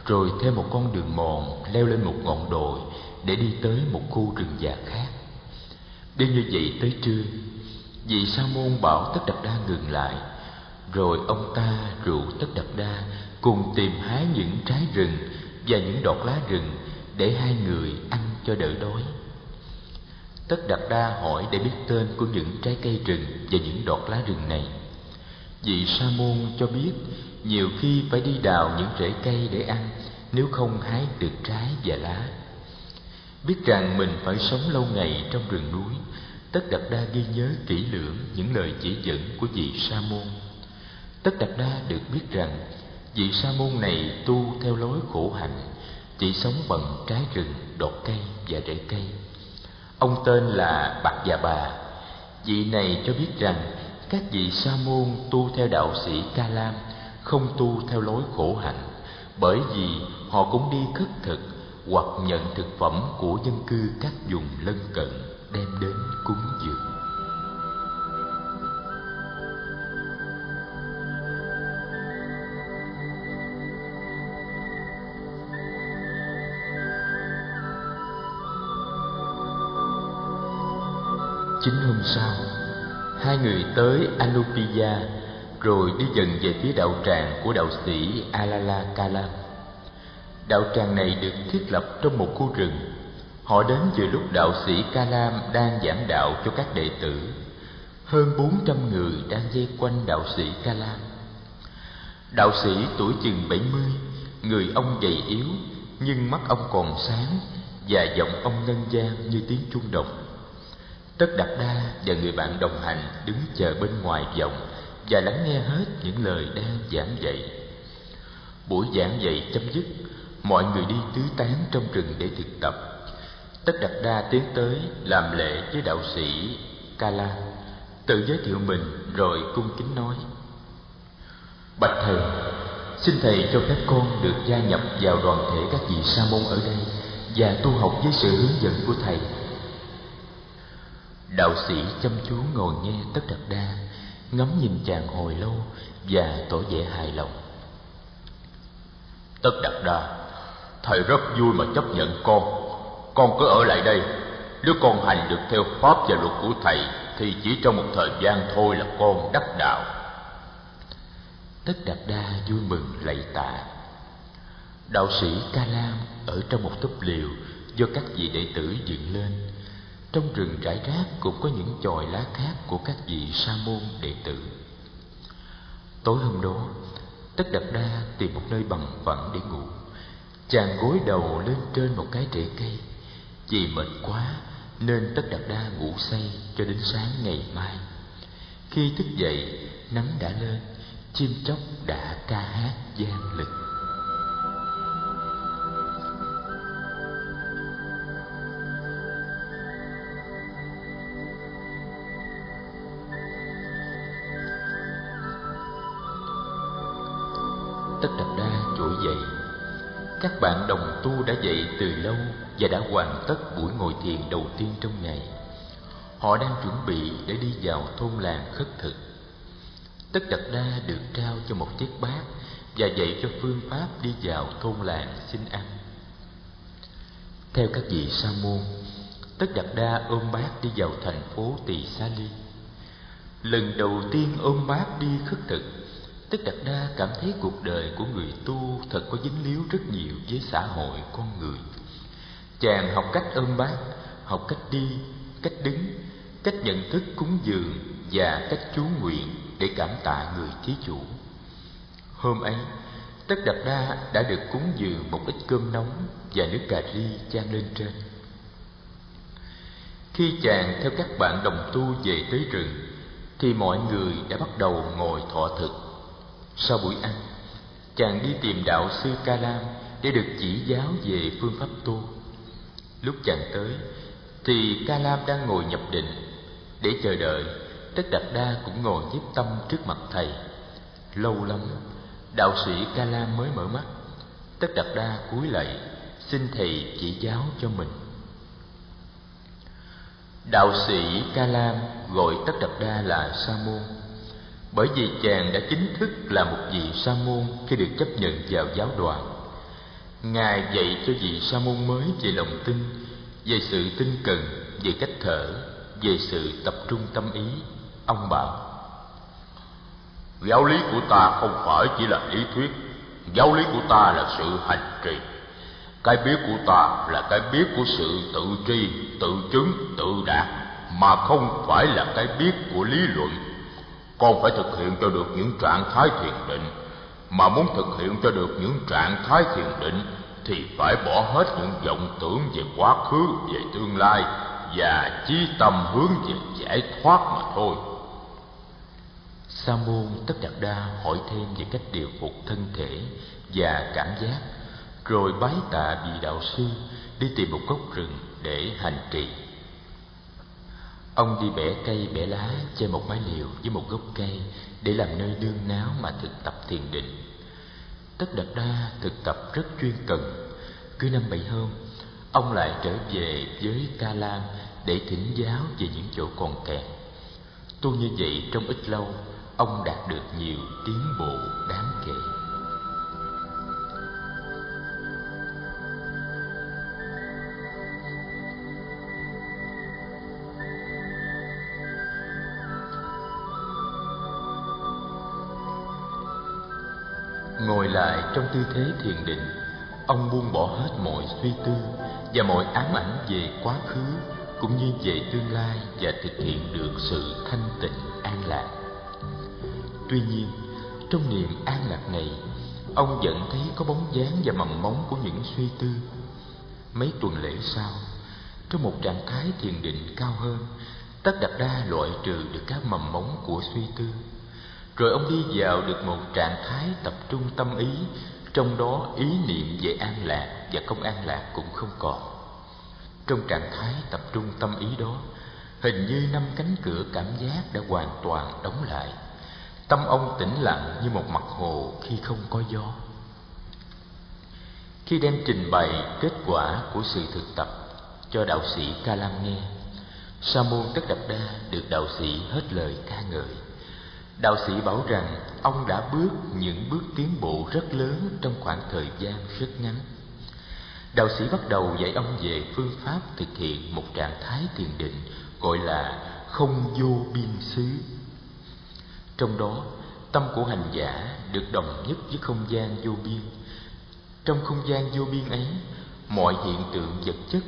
rồi theo một con đường mòn leo lên một ngọn đồi để đi tới một khu rừng già khác. Đêm như vậy tới trưa, vị sa môn bảo tất đập đa ngừng lại, rồi ông ta rủ tất đập đa cùng tìm hái những trái rừng và những đọt lá rừng để hai người ăn cho đỡ đói. Tất đặt đa hỏi để biết tên của những trái cây rừng và những đọt lá rừng này. Vị sa môn cho biết nhiều khi phải đi đào những rễ cây để ăn, nếu không hái được trái và lá biết rằng mình phải sống lâu ngày trong rừng núi, tất đập đa ghi nhớ kỹ lưỡng những lời chỉ dẫn của vị sa môn. Tất đập đa được biết rằng, vị sa môn này tu theo lối khổ hạnh, chỉ sống bằng trái rừng, đọt cây và rễ cây. Ông tên là bạc già bà. Vị này cho biết rằng, các vị sa môn tu theo đạo sĩ ca lam, không tu theo lối khổ hạnh, bởi vì họ cũng đi khất thực hoặc nhận thực phẩm của dân cư các vùng lân cận đem đến cúng dường. Chính hôm sau, hai người tới anupiya, rồi đi dần về phía đạo tràng của đạo sĩ alala kalam đạo tràng này được thiết lập trong một khu rừng. Họ đến vừa lúc đạo sĩ kalam đang giảng đạo cho các đệ tử. Hơn bốn trăm người đang dây quanh đạo sĩ kalam. Đạo sĩ tuổi chừng bảy mươi, người ông gầy yếu, nhưng mắt ông còn sáng và giọng ông ngân gian như tiếng chuông đồng. Tất Đạt đa và người bạn đồng hành đứng chờ bên ngoài vọng và lắng nghe hết những lời đang giảng dạy. Buổi giảng dạy chấm dứt mọi người đi tứ tán trong rừng để thực tập. Tất đặt đa tiến tới làm lễ với đạo sĩ kala tự giới thiệu mình rồi cung kính nói. Bạch thầy, xin thầy cho phép con được gia nhập vào đoàn thể các vị sa môn ở đây và tu học với sự hướng dẫn của thầy. Đạo sĩ chăm chú ngồi nghe tất đặt đa, ngắm nhìn chàng hồi lâu và tỏ vẻ hài lòng. Tất đặt đa thầy rất vui mà chấp nhận con. Con cứ ở lại đây. Nếu con hành được theo pháp và luật của thầy, thì chỉ trong một thời gian thôi là con đắc đạo. Tất Đạt đa vui mừng lạy tạ. Đạo sĩ ca lam ở trong một túp liều do các vị đệ tử dựng lên. Trong rừng rải rác cũng có những chòi lá khác của các vị sa môn đệ tử. Tối hôm đó, tất Đạt đa tìm một nơi bằng phẳng để ngủ chàng gối đầu lên trên một cái rễ cây. Vì mệt quá nên tất đặt đa ngủ say cho đến sáng ngày mai. Khi thức dậy, nắng đã lên, chim chóc đã ca hát gian lịch các bạn đồng tu đã dậy từ lâu và đã hoàn tất buổi ngồi thiền đầu tiên trong ngày. Họ đang chuẩn bị để đi vào thôn làng khất thực. Tất đặt đa được trao cho một chiếc bát và dạy cho phương pháp đi vào thôn làng xin ăn. Theo các vị sa môn, tất đặt đa ôm bát đi vào thành phố tỳ sa ly lần đầu tiên ôm bát đi khất thực tất đạt đa cảm thấy cuộc đời của người tu thật có dính líu rất nhiều với xã hội con người. Chàng học cách ôm bát, học cách đi, cách đứng, cách nhận thức cúng dường và cách chú nguyện để cảm tạ người thí chủ. Hôm ấy, tất đạt đa đã được cúng dường một ít cơm nóng và nước cà ri chan lên trên. Khi chàng theo các bạn đồng tu về tới rừng, thì mọi người đã bắt đầu ngồi thọ thực sau buổi ăn. Chàng đi tìm đạo sư ca lam để được chỉ giáo về phương pháp tu. Lúc chàng tới, thì ca lam đang ngồi nhập định. Để chờ đợi, tất đạt đa cũng ngồi nhiếp tâm trước mặt thầy. Lâu lắm, đạo sĩ ca lam mới mở mắt. Tất đạt đa cúi lạy, xin thầy chỉ giáo cho mình. Đạo sĩ ca lam gọi tất đạt đa là sa môn bởi vì chàng đã chính thức là một vị sa môn khi được chấp nhận vào giáo đoàn. Ngài dạy cho vị sa môn mới về lòng tin, về sự tinh cần, về cách thở, về sự tập trung tâm ý. Ông bảo, giáo lý của ta không phải chỉ là lý thuyết. Giáo lý của ta là sự hành trì. Cái biết của ta là cái biết của sự tự tri, tự chứng, tự đạt, mà không phải là cái biết của lý luận con phải thực hiện cho được những trạng thái thiền định. Mà muốn thực hiện cho được những trạng thái thiền định, thì phải bỏ hết những vọng tưởng về quá khứ, về tương lai, và chí tâm hướng về giải thoát mà thôi. Sa môn tất đạt đa hỏi thêm về cách điều phục thân thể và cảm giác, rồi bái tạ vị đạo sư đi tìm một gốc rừng để hành trì ông đi bẻ cây bẻ lá trên một mái liều với một gốc cây để làm nơi nương náo mà thực tập thiền định. Tất đạt đa thực tập rất chuyên cần. Cứ năm bảy hôm, ông lại trở về với ca lan để thỉnh giáo về những chỗ còn kẹt. Tu như vậy, trong ít lâu, ông đạt được nhiều tiến bộ đáng kể. Lại trong tư thế thiền định. Ông buông bỏ hết mọi suy tư và mọi ám ảnh về quá khứ, cũng như về tương lai và thực hiện được sự thanh tịnh an lạc. Tuy nhiên, trong niềm an lạc này, ông vẫn thấy có bóng dáng và mầm móng của những suy tư. Mấy tuần lễ sau trong một trạng thái thiền định cao hơn, tất đặt đa loại trừ được các mầm móng của suy tư rồi ông đi vào được một trạng thái tập trung tâm ý, trong đó ý niệm về an lạc và không an lạc cũng không còn. Trong trạng thái tập trung tâm ý đó, hình như năm cánh cửa cảm giác đã hoàn toàn đóng lại. Tâm ông tĩnh lặng như một mặt hồ khi không có gió. Khi đem trình bày kết quả của sự thực tập cho đạo sĩ ca lam nghe sa môn tất đạt đa được đạo sĩ hết lời ca ngợi đạo sĩ bảo rằng, ông đã bước những bước tiến bộ rất lớn trong khoảng thời gian rất ngắn. Đạo sĩ bắt đầu dạy ông về phương pháp thực hiện một trạng thái thiền định, gọi là không vô biên xứ. Trong đó, tâm của hành giả được đồng nhất với không gian vô biên. Trong không gian vô biên ấy, mọi hiện tượng vật chất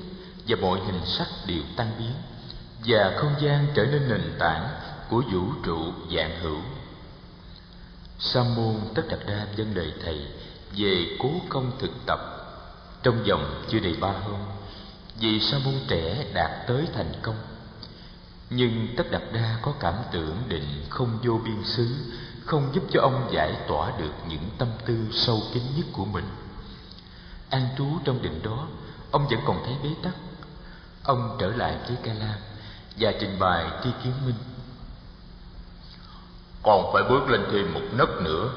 và mọi hình sắc đều tan biến, và không gian trở nên nền tảng của vũ trụ dạng hữu. Sa môn tất đạt đa dân lời thầy về cố công thực tập. Trong vòng chưa đầy ba hôm, vì sa môn trẻ đạt tới thành công, nhưng tất đạt đa có cảm tưởng định không vô biên xứ, không giúp cho ông giải tỏa được những tâm tư sâu kín nhất của mình. An trú trong định đó, ông vẫn còn thấy bế tắc. Ông trở lại với ca lam và trình bày tri kiến minh còn phải bước lên thêm một nấc nữa.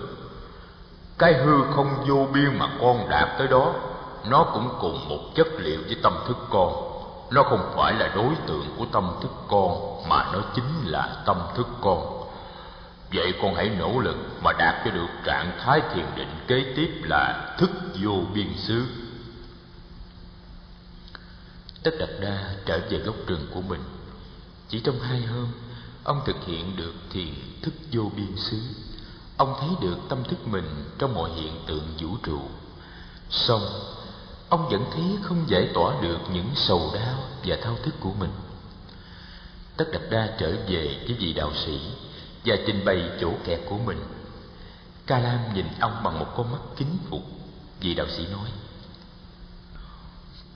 Cái hư không vô biên mà con đạt tới đó, nó cũng cùng một chất liệu với tâm thức con. Nó không phải là đối tượng của tâm thức con, mà nó chính là tâm thức con. Vậy con hãy nỗ lực mà đạt cho được trạng thái thiền định kế tiếp là thức vô biên xứ. Tất đạt đa trở về gốc rừng của mình. Chỉ trong hai hôm, ông thực hiện được thiền thức vô biên xứ. Ông thấy được tâm thức mình trong mọi hiện tượng vũ trụ. Song ông vẫn thấy không giải tỏa được những sầu đau và thao thức của mình. Tất đặt đa trở về với vị đạo sĩ và trình bày chỗ kẹt của mình. Ca lam nhìn ông bằng một con mắt kính phục. Vị đạo sĩ nói,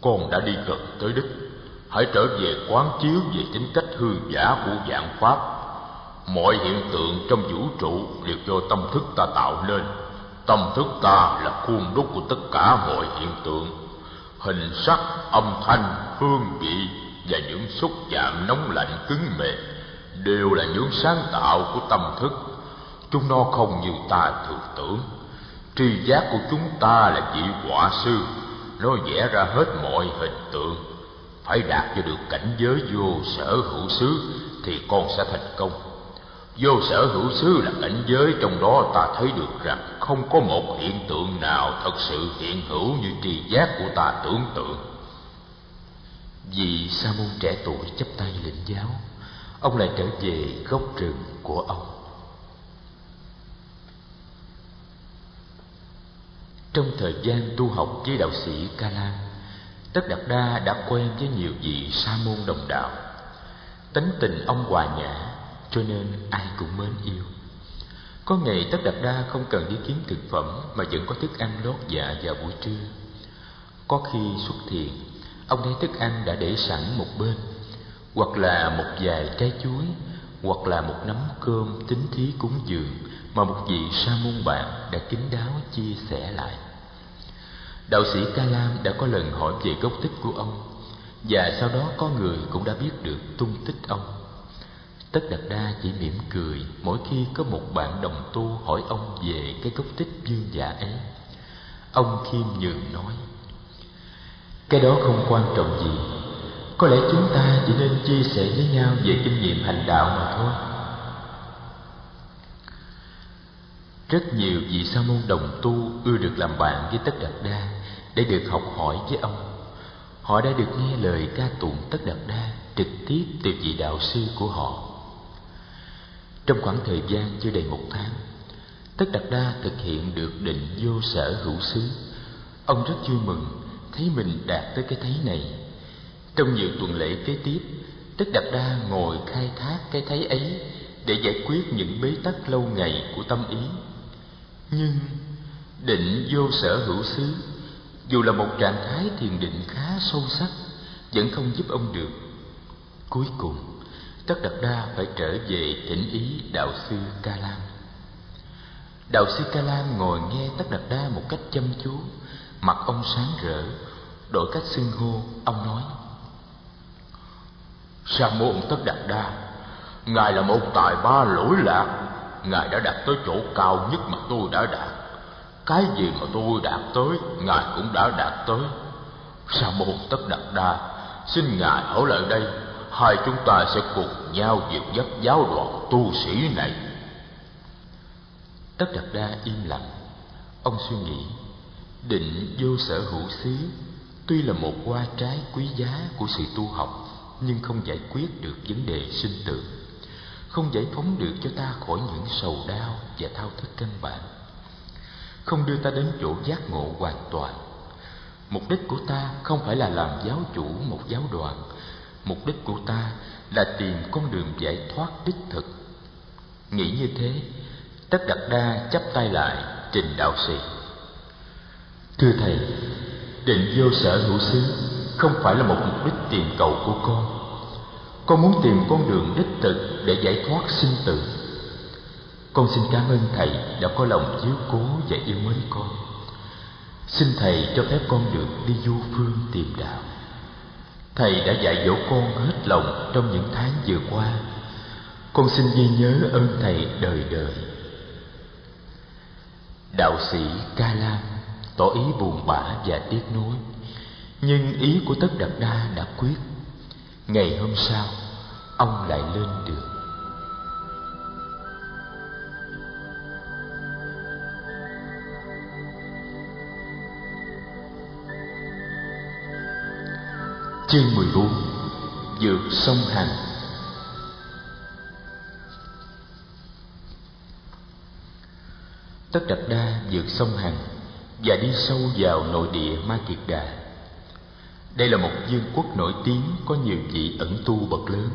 con đã đi gần tới đích. Hãy trở về quán chiếu về tính cách hư giả của dạng pháp mọi hiện tượng trong vũ trụ đều do tâm thức ta tạo nên. Tâm thức ta là khuôn đúc của tất cả mọi hiện tượng. Hình sắc, âm thanh, hương vị và những xúc chạm nóng lạnh cứng mềm đều là những sáng tạo của tâm thức. Chúng nó không như ta thường tưởng. Tri giác của chúng ta là vị họa sư. Nó vẽ ra hết mọi hình tượng. Phải đạt cho được cảnh giới vô sở hữu xứ thì con sẽ thành công vô sở hữu xứ là cảnh giới trong đó ta thấy được rằng không có một hiện tượng nào thật sự hiện hữu như tri giác của ta tưởng tượng. Vì sa môn trẻ tuổi chấp tay lĩnh giáo, ông lại trở về gốc rừng của ông. Trong thời gian tu học với đạo sĩ ca lan, tất đạt đa đã quen với nhiều vị sa môn đồng đạo. Tính tình ông hòa nhã cho nên ai cũng mến yêu. Có ngày tất đạt đa không cần đi kiếm thực phẩm mà vẫn có thức ăn lót dạ vào buổi trưa. Có khi xuất thiền, ông thấy thức ăn đã để sẵn một bên, hoặc là một vài trái chuối, hoặc là một nắm cơm tính thí cúng dường mà một vị sa môn bạn đã kín đáo chia sẻ lại. Đạo sĩ ca lam đã có lần hỏi về gốc tích của ông, và sau đó có người cũng đã biết được tung tích ông tất đạt đa chỉ mỉm cười mỗi khi có một bạn đồng tu hỏi ông về cái gốc tích dương giả ấy. Ông khiêm nhường nói, cái đó không quan trọng gì. Có lẽ chúng ta chỉ nên chia sẻ với nhau về kinh nghiệm hành đạo mà thôi. Rất nhiều vị sa môn đồng tu ưa được làm bạn với tất đạt đa để được học hỏi với ông. Họ đã được nghe lời ca tụng tất đạt đa trực tiếp từ vị đạo sư của họ trong khoảng thời gian chưa đầy một tháng, tất đạt đa thực hiện được định vô sở hữu xứ. Ông rất vui mừng, thấy mình đạt tới cái thấy này. Trong nhiều tuần lễ kế tiếp, tất đạt đa ngồi khai thác cái thấy ấy để giải quyết những bế tắc lâu ngày của tâm ý. Nhưng định vô sở hữu xứ, dù là một trạng thái thiền định khá sâu sắc, vẫn không giúp ông được. Cuối cùng tất đạt đa phải trở về thỉnh ý đạo sư ca lam đạo sư ca lam ngồi nghe tất đạt đa một cách chăm chú, mặt ông sáng rỡ đổi cách xưng hô ông nói. Sa môn tất đạt đa, ngài là một tài ba lỗi lạc. Ngài đã đạt tới chỗ cao nhất mà tôi đã đạt. Cái gì mà tôi đạt tới, ngài cũng đã đạt tới. Sa môn tất đạt đa, xin ngài ở lại đây hai chúng ta sẽ cùng nhau dìu dắt giáo đoàn tu sĩ này. Tất đạt đa im lặng. Ông suy nghĩ, định vô sở hữu xứ tuy là một hoa trái quý giá của sự tu học, nhưng không giải quyết được vấn đề sinh tử, không giải phóng được cho ta khỏi những sầu đau và thao thức căn bản, không đưa ta đến chỗ giác ngộ hoàn toàn. Mục đích của ta không phải là làm giáo chủ một giáo đoàn mục đích của ta là tìm con đường giải thoát đích thực. Nghĩ như thế, tất đặt đa chắp tay lại trình đạo sĩ. Thưa thầy, định vô sở hữu xứ không phải là một mục đích tìm cầu của con. Con muốn tìm con đường đích thực để giải thoát sinh tử. Con xin cảm ơn thầy đã có lòng chiếu cố và yêu mến con. Xin thầy cho phép con được đi du phương tìm đạo thầy đã dạy dỗ con hết lòng trong những tháng vừa qua. Con xin ghi nhớ ơn thầy đời đời. Đạo sĩ ca lam tỏ ý buồn bã và tiếc nuối, nhưng ý của tất đạt đa đã quyết. Ngày hôm sau, ông lại lên đường. Chương 14 Dược sông Hằng Tất Đạt Đa vượt sông Hằng và đi sâu vào nội địa Ma Kiệt Đà. Đây là một vương quốc nổi tiếng, có nhiều vị ẩn tu bậc lớn.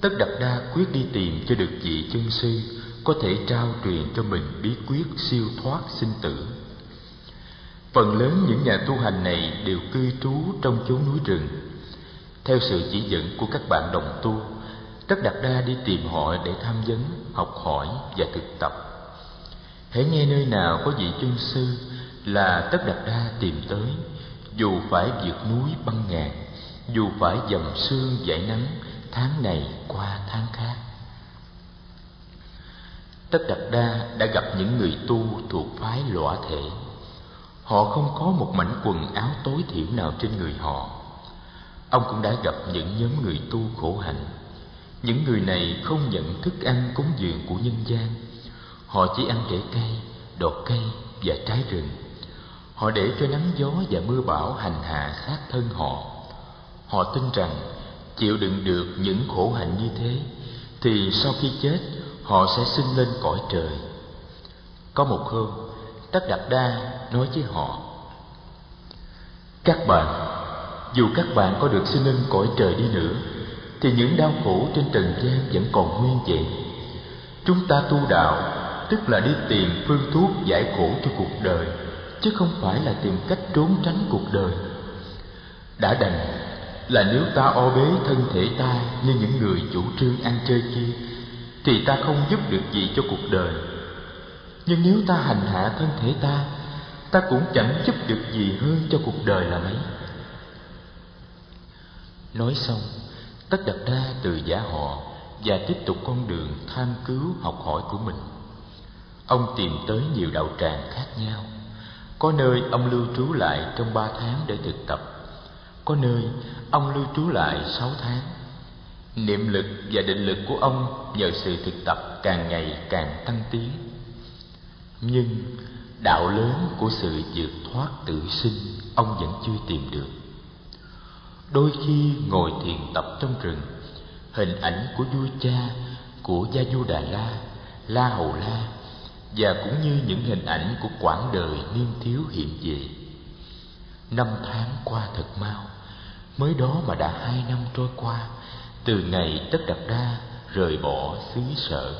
Tất Đạt Đa quyết đi tìm cho được vị chân sư có thể trao truyền cho mình bí quyết siêu thoát sinh tử Phần lớn những nhà tu hành này đều cư trú trong chốn núi rừng. Theo sự chỉ dẫn của các bạn đồng tu, Tất đặt Đa đi tìm họ để tham vấn, học hỏi và thực tập. Hãy nghe nơi nào có vị chân sư là Tất đặt Đa tìm tới, dù phải vượt núi băng ngàn, dù phải dầm sương dải nắng, tháng này qua tháng khác. Tất đặt Đa đã gặp những người tu thuộc phái lõa thể Họ không có một mảnh quần áo tối thiểu nào trên người họ. Ông cũng đã gặp những nhóm người tu khổ hạnh. Những người này không nhận thức ăn cúng dường của nhân gian. Họ chỉ ăn rễ cây, đọt cây và trái rừng. Họ để cho nắng gió và mưa bão hành hạ sát thân họ. Họ tin rằng chịu đựng được những khổ hạnh như thế thì sau khi chết họ sẽ sinh lên cõi trời. Có một hôm, Tất Đạt Đa nói với họ Các bạn, dù các bạn có được sinh lên cõi trời đi nữa Thì những đau khổ trên trần gian vẫn còn nguyên vậy Chúng ta tu đạo Tức là đi tìm phương thuốc giải khổ cho cuộc đời Chứ không phải là tìm cách trốn tránh cuộc đời. Đã đành là nếu ta o bế thân thể ta Như những người chủ trương ăn chơi kia Thì ta không giúp được gì cho cuộc đời nhưng nếu ta hành hạ thân thể ta ta cũng chẳng giúp được gì hơn cho cuộc đời là mấy. Nói xong, tất đặt đa từ giả họ và tiếp tục con đường tham cứu học hỏi của mình. Ông tìm tới nhiều đạo tràng khác nhau. Có nơi ông lưu trú lại trong ba tháng để thực tập. Có nơi ông lưu trú lại sáu tháng. Niệm lực và định lực của ông nhờ sự thực tập càng ngày càng tăng tiến nhưng đạo lớn của sự vượt thoát tự sinh, ông vẫn chưa tìm được. Đôi khi ngồi thiền tập trong rừng, hình ảnh của vua cha, của gia du đà la la hầu la, và cũng như những hình ảnh của quãng đời niên thiếu hiện về. Năm tháng qua thật mau, mới đó mà đã hai năm trôi qua, từ ngày tất đặt đa rời bỏ xứ sở.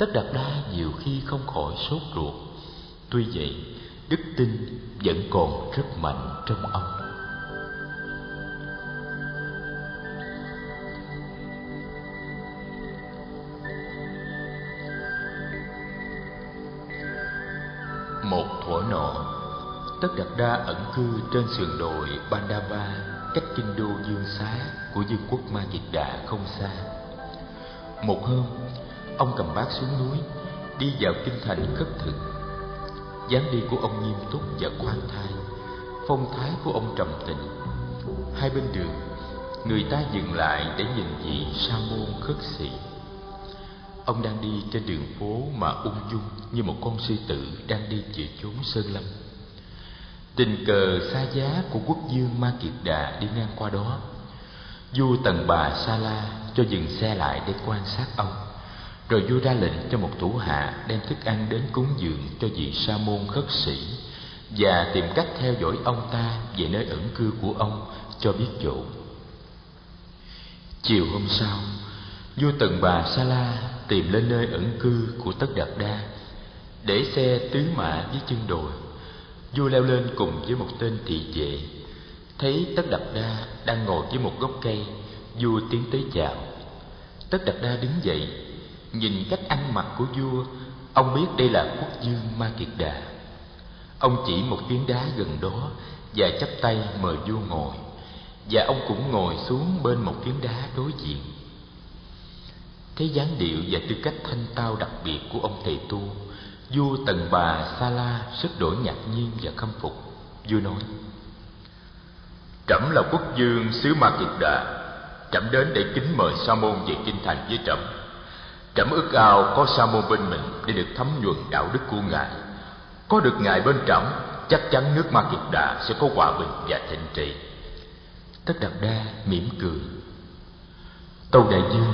Tất Đạt Đa nhiều khi không khỏi sốt ruột Tuy vậy, đức tin vẫn còn rất mạnh trong ông Một thuở nọ, Tất Đạt Đa ẩn cư trên sườn đồi Bandava cách kinh đô Dương Xá của vương quốc Ma Kiệt Đà không xa. Một hôm, Ông cầm bát xuống núi, Đi vào kinh thành khất thực. Dáng đi của ông nghiêm túc và khoan thai, Phong thái của ông trầm tĩnh Hai bên đường, Người ta dừng lại để nhìn vị sa môn khất sĩ. Ông đang đi trên đường phố mà ung dung Như một con sư tử đang đi về chốn sơn lâm. Tình cờ xa giá của quốc dương Ma Kiệt Đà đi ngang qua đó. Vua Tần Bà Sa La cho dừng xe lại để quan sát ông rồi vua ra lệnh cho một thủ hạ đem thức ăn đến cúng dường cho vị sa môn khất sĩ và tìm cách theo dõi ông ta về nơi ẩn cư của ông cho biết chỗ. Chiều hôm sau, vua tần bà sa la tìm lên nơi ẩn cư của tất đạt đa để xe tứ mã với chân đồi. Vua leo lên cùng với một tên thị vệ. Thấy tất đạt đa đang ngồi dưới một gốc cây, vua tiến tới chào. Tất đạt đa đứng dậy nhìn cách ăn mặc của vua, ông biết đây là quốc dương ma kiệt đà. Ông chỉ một phiến đá gần đó và chắp tay mời vua ngồi, và ông cũng ngồi xuống bên một phiến đá đối diện. Thấy dáng điệu và tư cách thanh tao đặc biệt của ông thầy tu, vua tần bà sa la rất đổi ngạc nhiên và khâm phục. Vua nói, trẫm là quốc dương xứ ma kiệt đà, trẫm đến để kính mời sa môn về kinh thành với trẫm trẫm ước ao có sa môn bên mình để được thấm nhuần đạo đức của ngài. Có được ngài bên trẫm, chắc chắn nước ma kiệt đà sẽ có hòa bình và thịnh trị. Tất đạt đa mỉm cười. Tâu đại dương,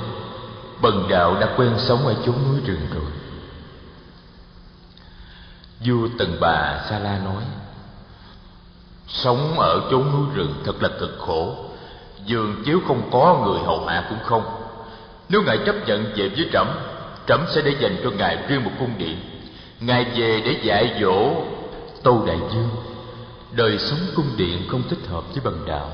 bần đạo đã quen sống ở chốn núi rừng rồi. Vua tần bà sa la nói, sống ở chốn núi rừng thật là cực khổ. Giường chiếu không có người hầu hạ cũng không nếu ngài chấp nhận về với trẫm trẫm sẽ để dành cho ngài riêng một cung điện. Ngài về để dạy dỗ tâu đại dương. Đời sống cung điện không thích hợp với bần đạo.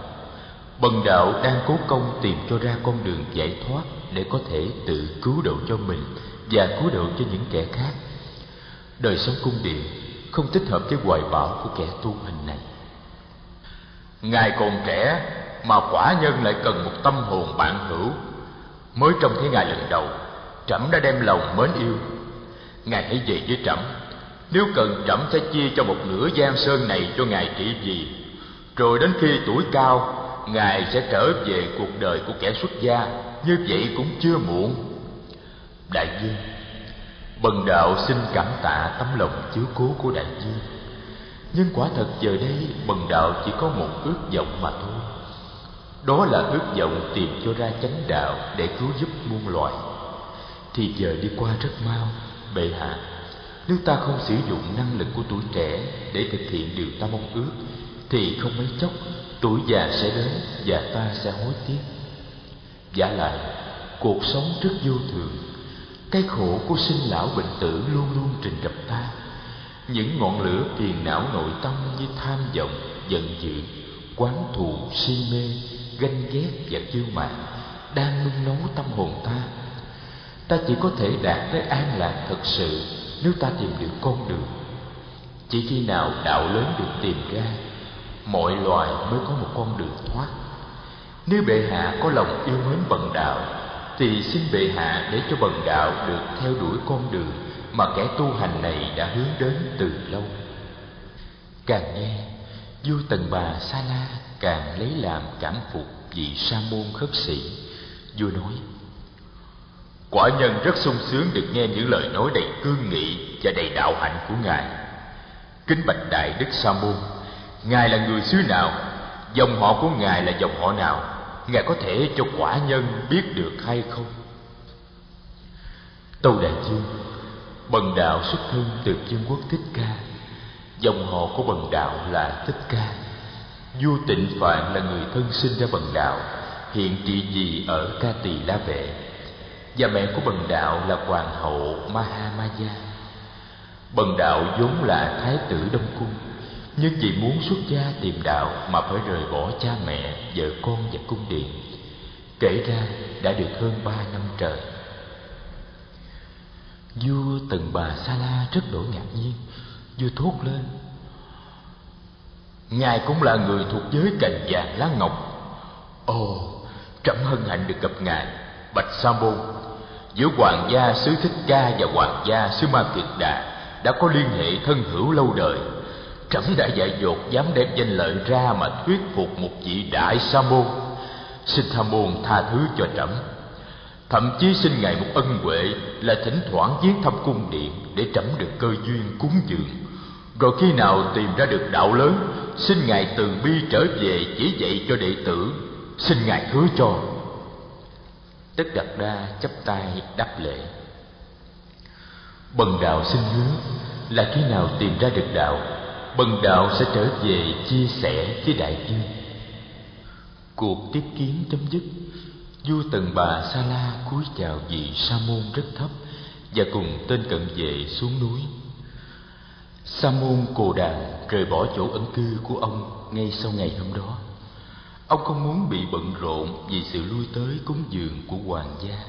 Bần đạo đang cố công tìm cho ra con đường giải thoát để có thể tự cứu độ cho mình và cứu độ cho những kẻ khác. Đời sống cung điện không thích hợp với hoài bão của kẻ tu hành này. Ngài còn trẻ mà quả nhân lại cần một tâm hồn bạn hữu mới trông thấy ngài lần đầu, trẫm đã đem lòng mến yêu. Ngài hãy về với trẫm. Nếu cần, trẫm sẽ chia cho một nửa giang sơn này cho ngài trị vì. Rồi đến khi tuổi cao, ngài sẽ trở về cuộc đời của kẻ xuất gia, như vậy cũng chưa muộn. Đại dương bần đạo xin cảm tạ tấm lòng chiếu cố của đại dương nhưng quả thật giờ đây, bần đạo chỉ có một ước vọng mà thôi đó là ước vọng tìm cho ra chánh đạo để cứu giúp muôn loài. Thì giờ đi qua rất mau, bệ hạ. Nếu ta không sử dụng năng lực của tuổi trẻ để thực hiện điều ta mong ước, thì không mấy chốc, tuổi già sẽ đến và ta sẽ hối tiếc. Giả lại, cuộc sống rất vô thường. Cái khổ của sinh lão bệnh tử luôn luôn trình gặp ta. Những ngọn lửa phiền não nội tâm như tham vọng, giận dữ, quán thù, si mê ganh ghét và kiêu mạn, đang nung nấu tâm hồn ta. Ta chỉ có thể đạt tới an lạc thật sự nếu ta tìm được con đường. Chỉ khi nào đạo lớn được tìm ra, mọi loài mới có một con đường thoát. Nếu bệ hạ có lòng yêu mến bần đạo, thì xin bệ hạ để cho bần đạo được theo đuổi con đường mà kẻ tu hành này đã hướng đến từ lâu. Càng nghe, vua tần bà sa la càng lấy làm cảm phục vị sa môn khất sĩ. Vua nói, quả nhân rất sung sướng được nghe những lời nói đầy cương nghị và đầy đạo hạnh của ngài. Kính bạch đại đức sa môn, ngài là người xứ nào, dòng họ của ngài là dòng họ nào? Ngài có thể cho quả nhân biết được hay không? Tâu đại dương bần đạo xuất thân từ vương quốc thích ca. Dòng họ của bần đạo là thích ca vua tịnh phạn là người thân sinh ra bần đạo, hiện trị vì ở ca tỳ la vệ. Và mẹ của bần đạo là hoàng hậu mahamaya. Bần đạo vốn là thái tử đông cung, nhưng vì muốn xuất gia tìm đạo mà phải rời bỏ cha mẹ, vợ con và cung điện. Kể ra đã được hơn ba năm trời. Vua tần bà sa la rất đổi ngạc nhiên, vua thốt lên ngài cũng là người thuộc giới cành vàng lá ngọc. Ồ trẫm hân hạnh được gặp ngài, bạch sa môn. Giữa hoàng gia xứ thích ca và hoàng gia xứ ma kiệt đà đã có liên hệ thân hữu lâu đời. Trẫm đã dạy dột dám đem danh lợi ra mà thuyết phục một vị đại sa môn. Xin Tham môn tha thứ cho trẫm. Thậm chí xin ngài một ân huệ là thỉnh thoảng viếng thăm cung điện để trẫm được cơ duyên cúng dường rồi khi nào tìm ra được đạo lớn, xin ngài từ bi trở về chỉ dạy cho đệ tử. Xin ngài hứa cho. Tất đặt đa chắp tay đáp lễ. Bần đạo xin hứa, là khi nào tìm ra được đạo, bần đạo sẽ trở về chia sẻ với đại dương cuộc tiếp kiến chấm dứt, vua tần bà sa la cúi chào vị sa môn rất thấp và cùng tên cận vệ xuống núi sa môn cồ đàn rời bỏ chỗ ẩn cư của ông ngay sau ngày hôm đó. Ông không muốn bị bận rộn vì sự lui tới cúng dường của hoàng gia.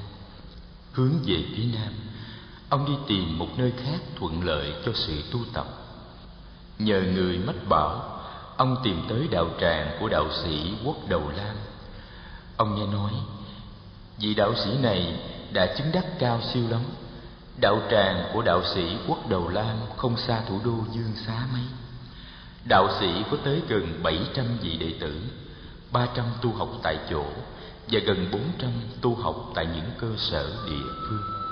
Hướng về phía nam, ông đi tìm một nơi khác thuận lợi cho sự tu tập. Nhờ người mách bảo, ông tìm tới đạo tràng của đạo sĩ quốc đầu lam. Ông nghe nói, vị đạo sĩ này đã chứng đắc cao siêu lắm đạo tràng của đạo sĩ quốc đầu lam không xa thủ đô dương xá mấy. Đạo sĩ có tới gần bảy trăm vị đệ tử, ba trăm tu học tại chỗ và gần bốn trăm tu học tại những cơ sở địa phương.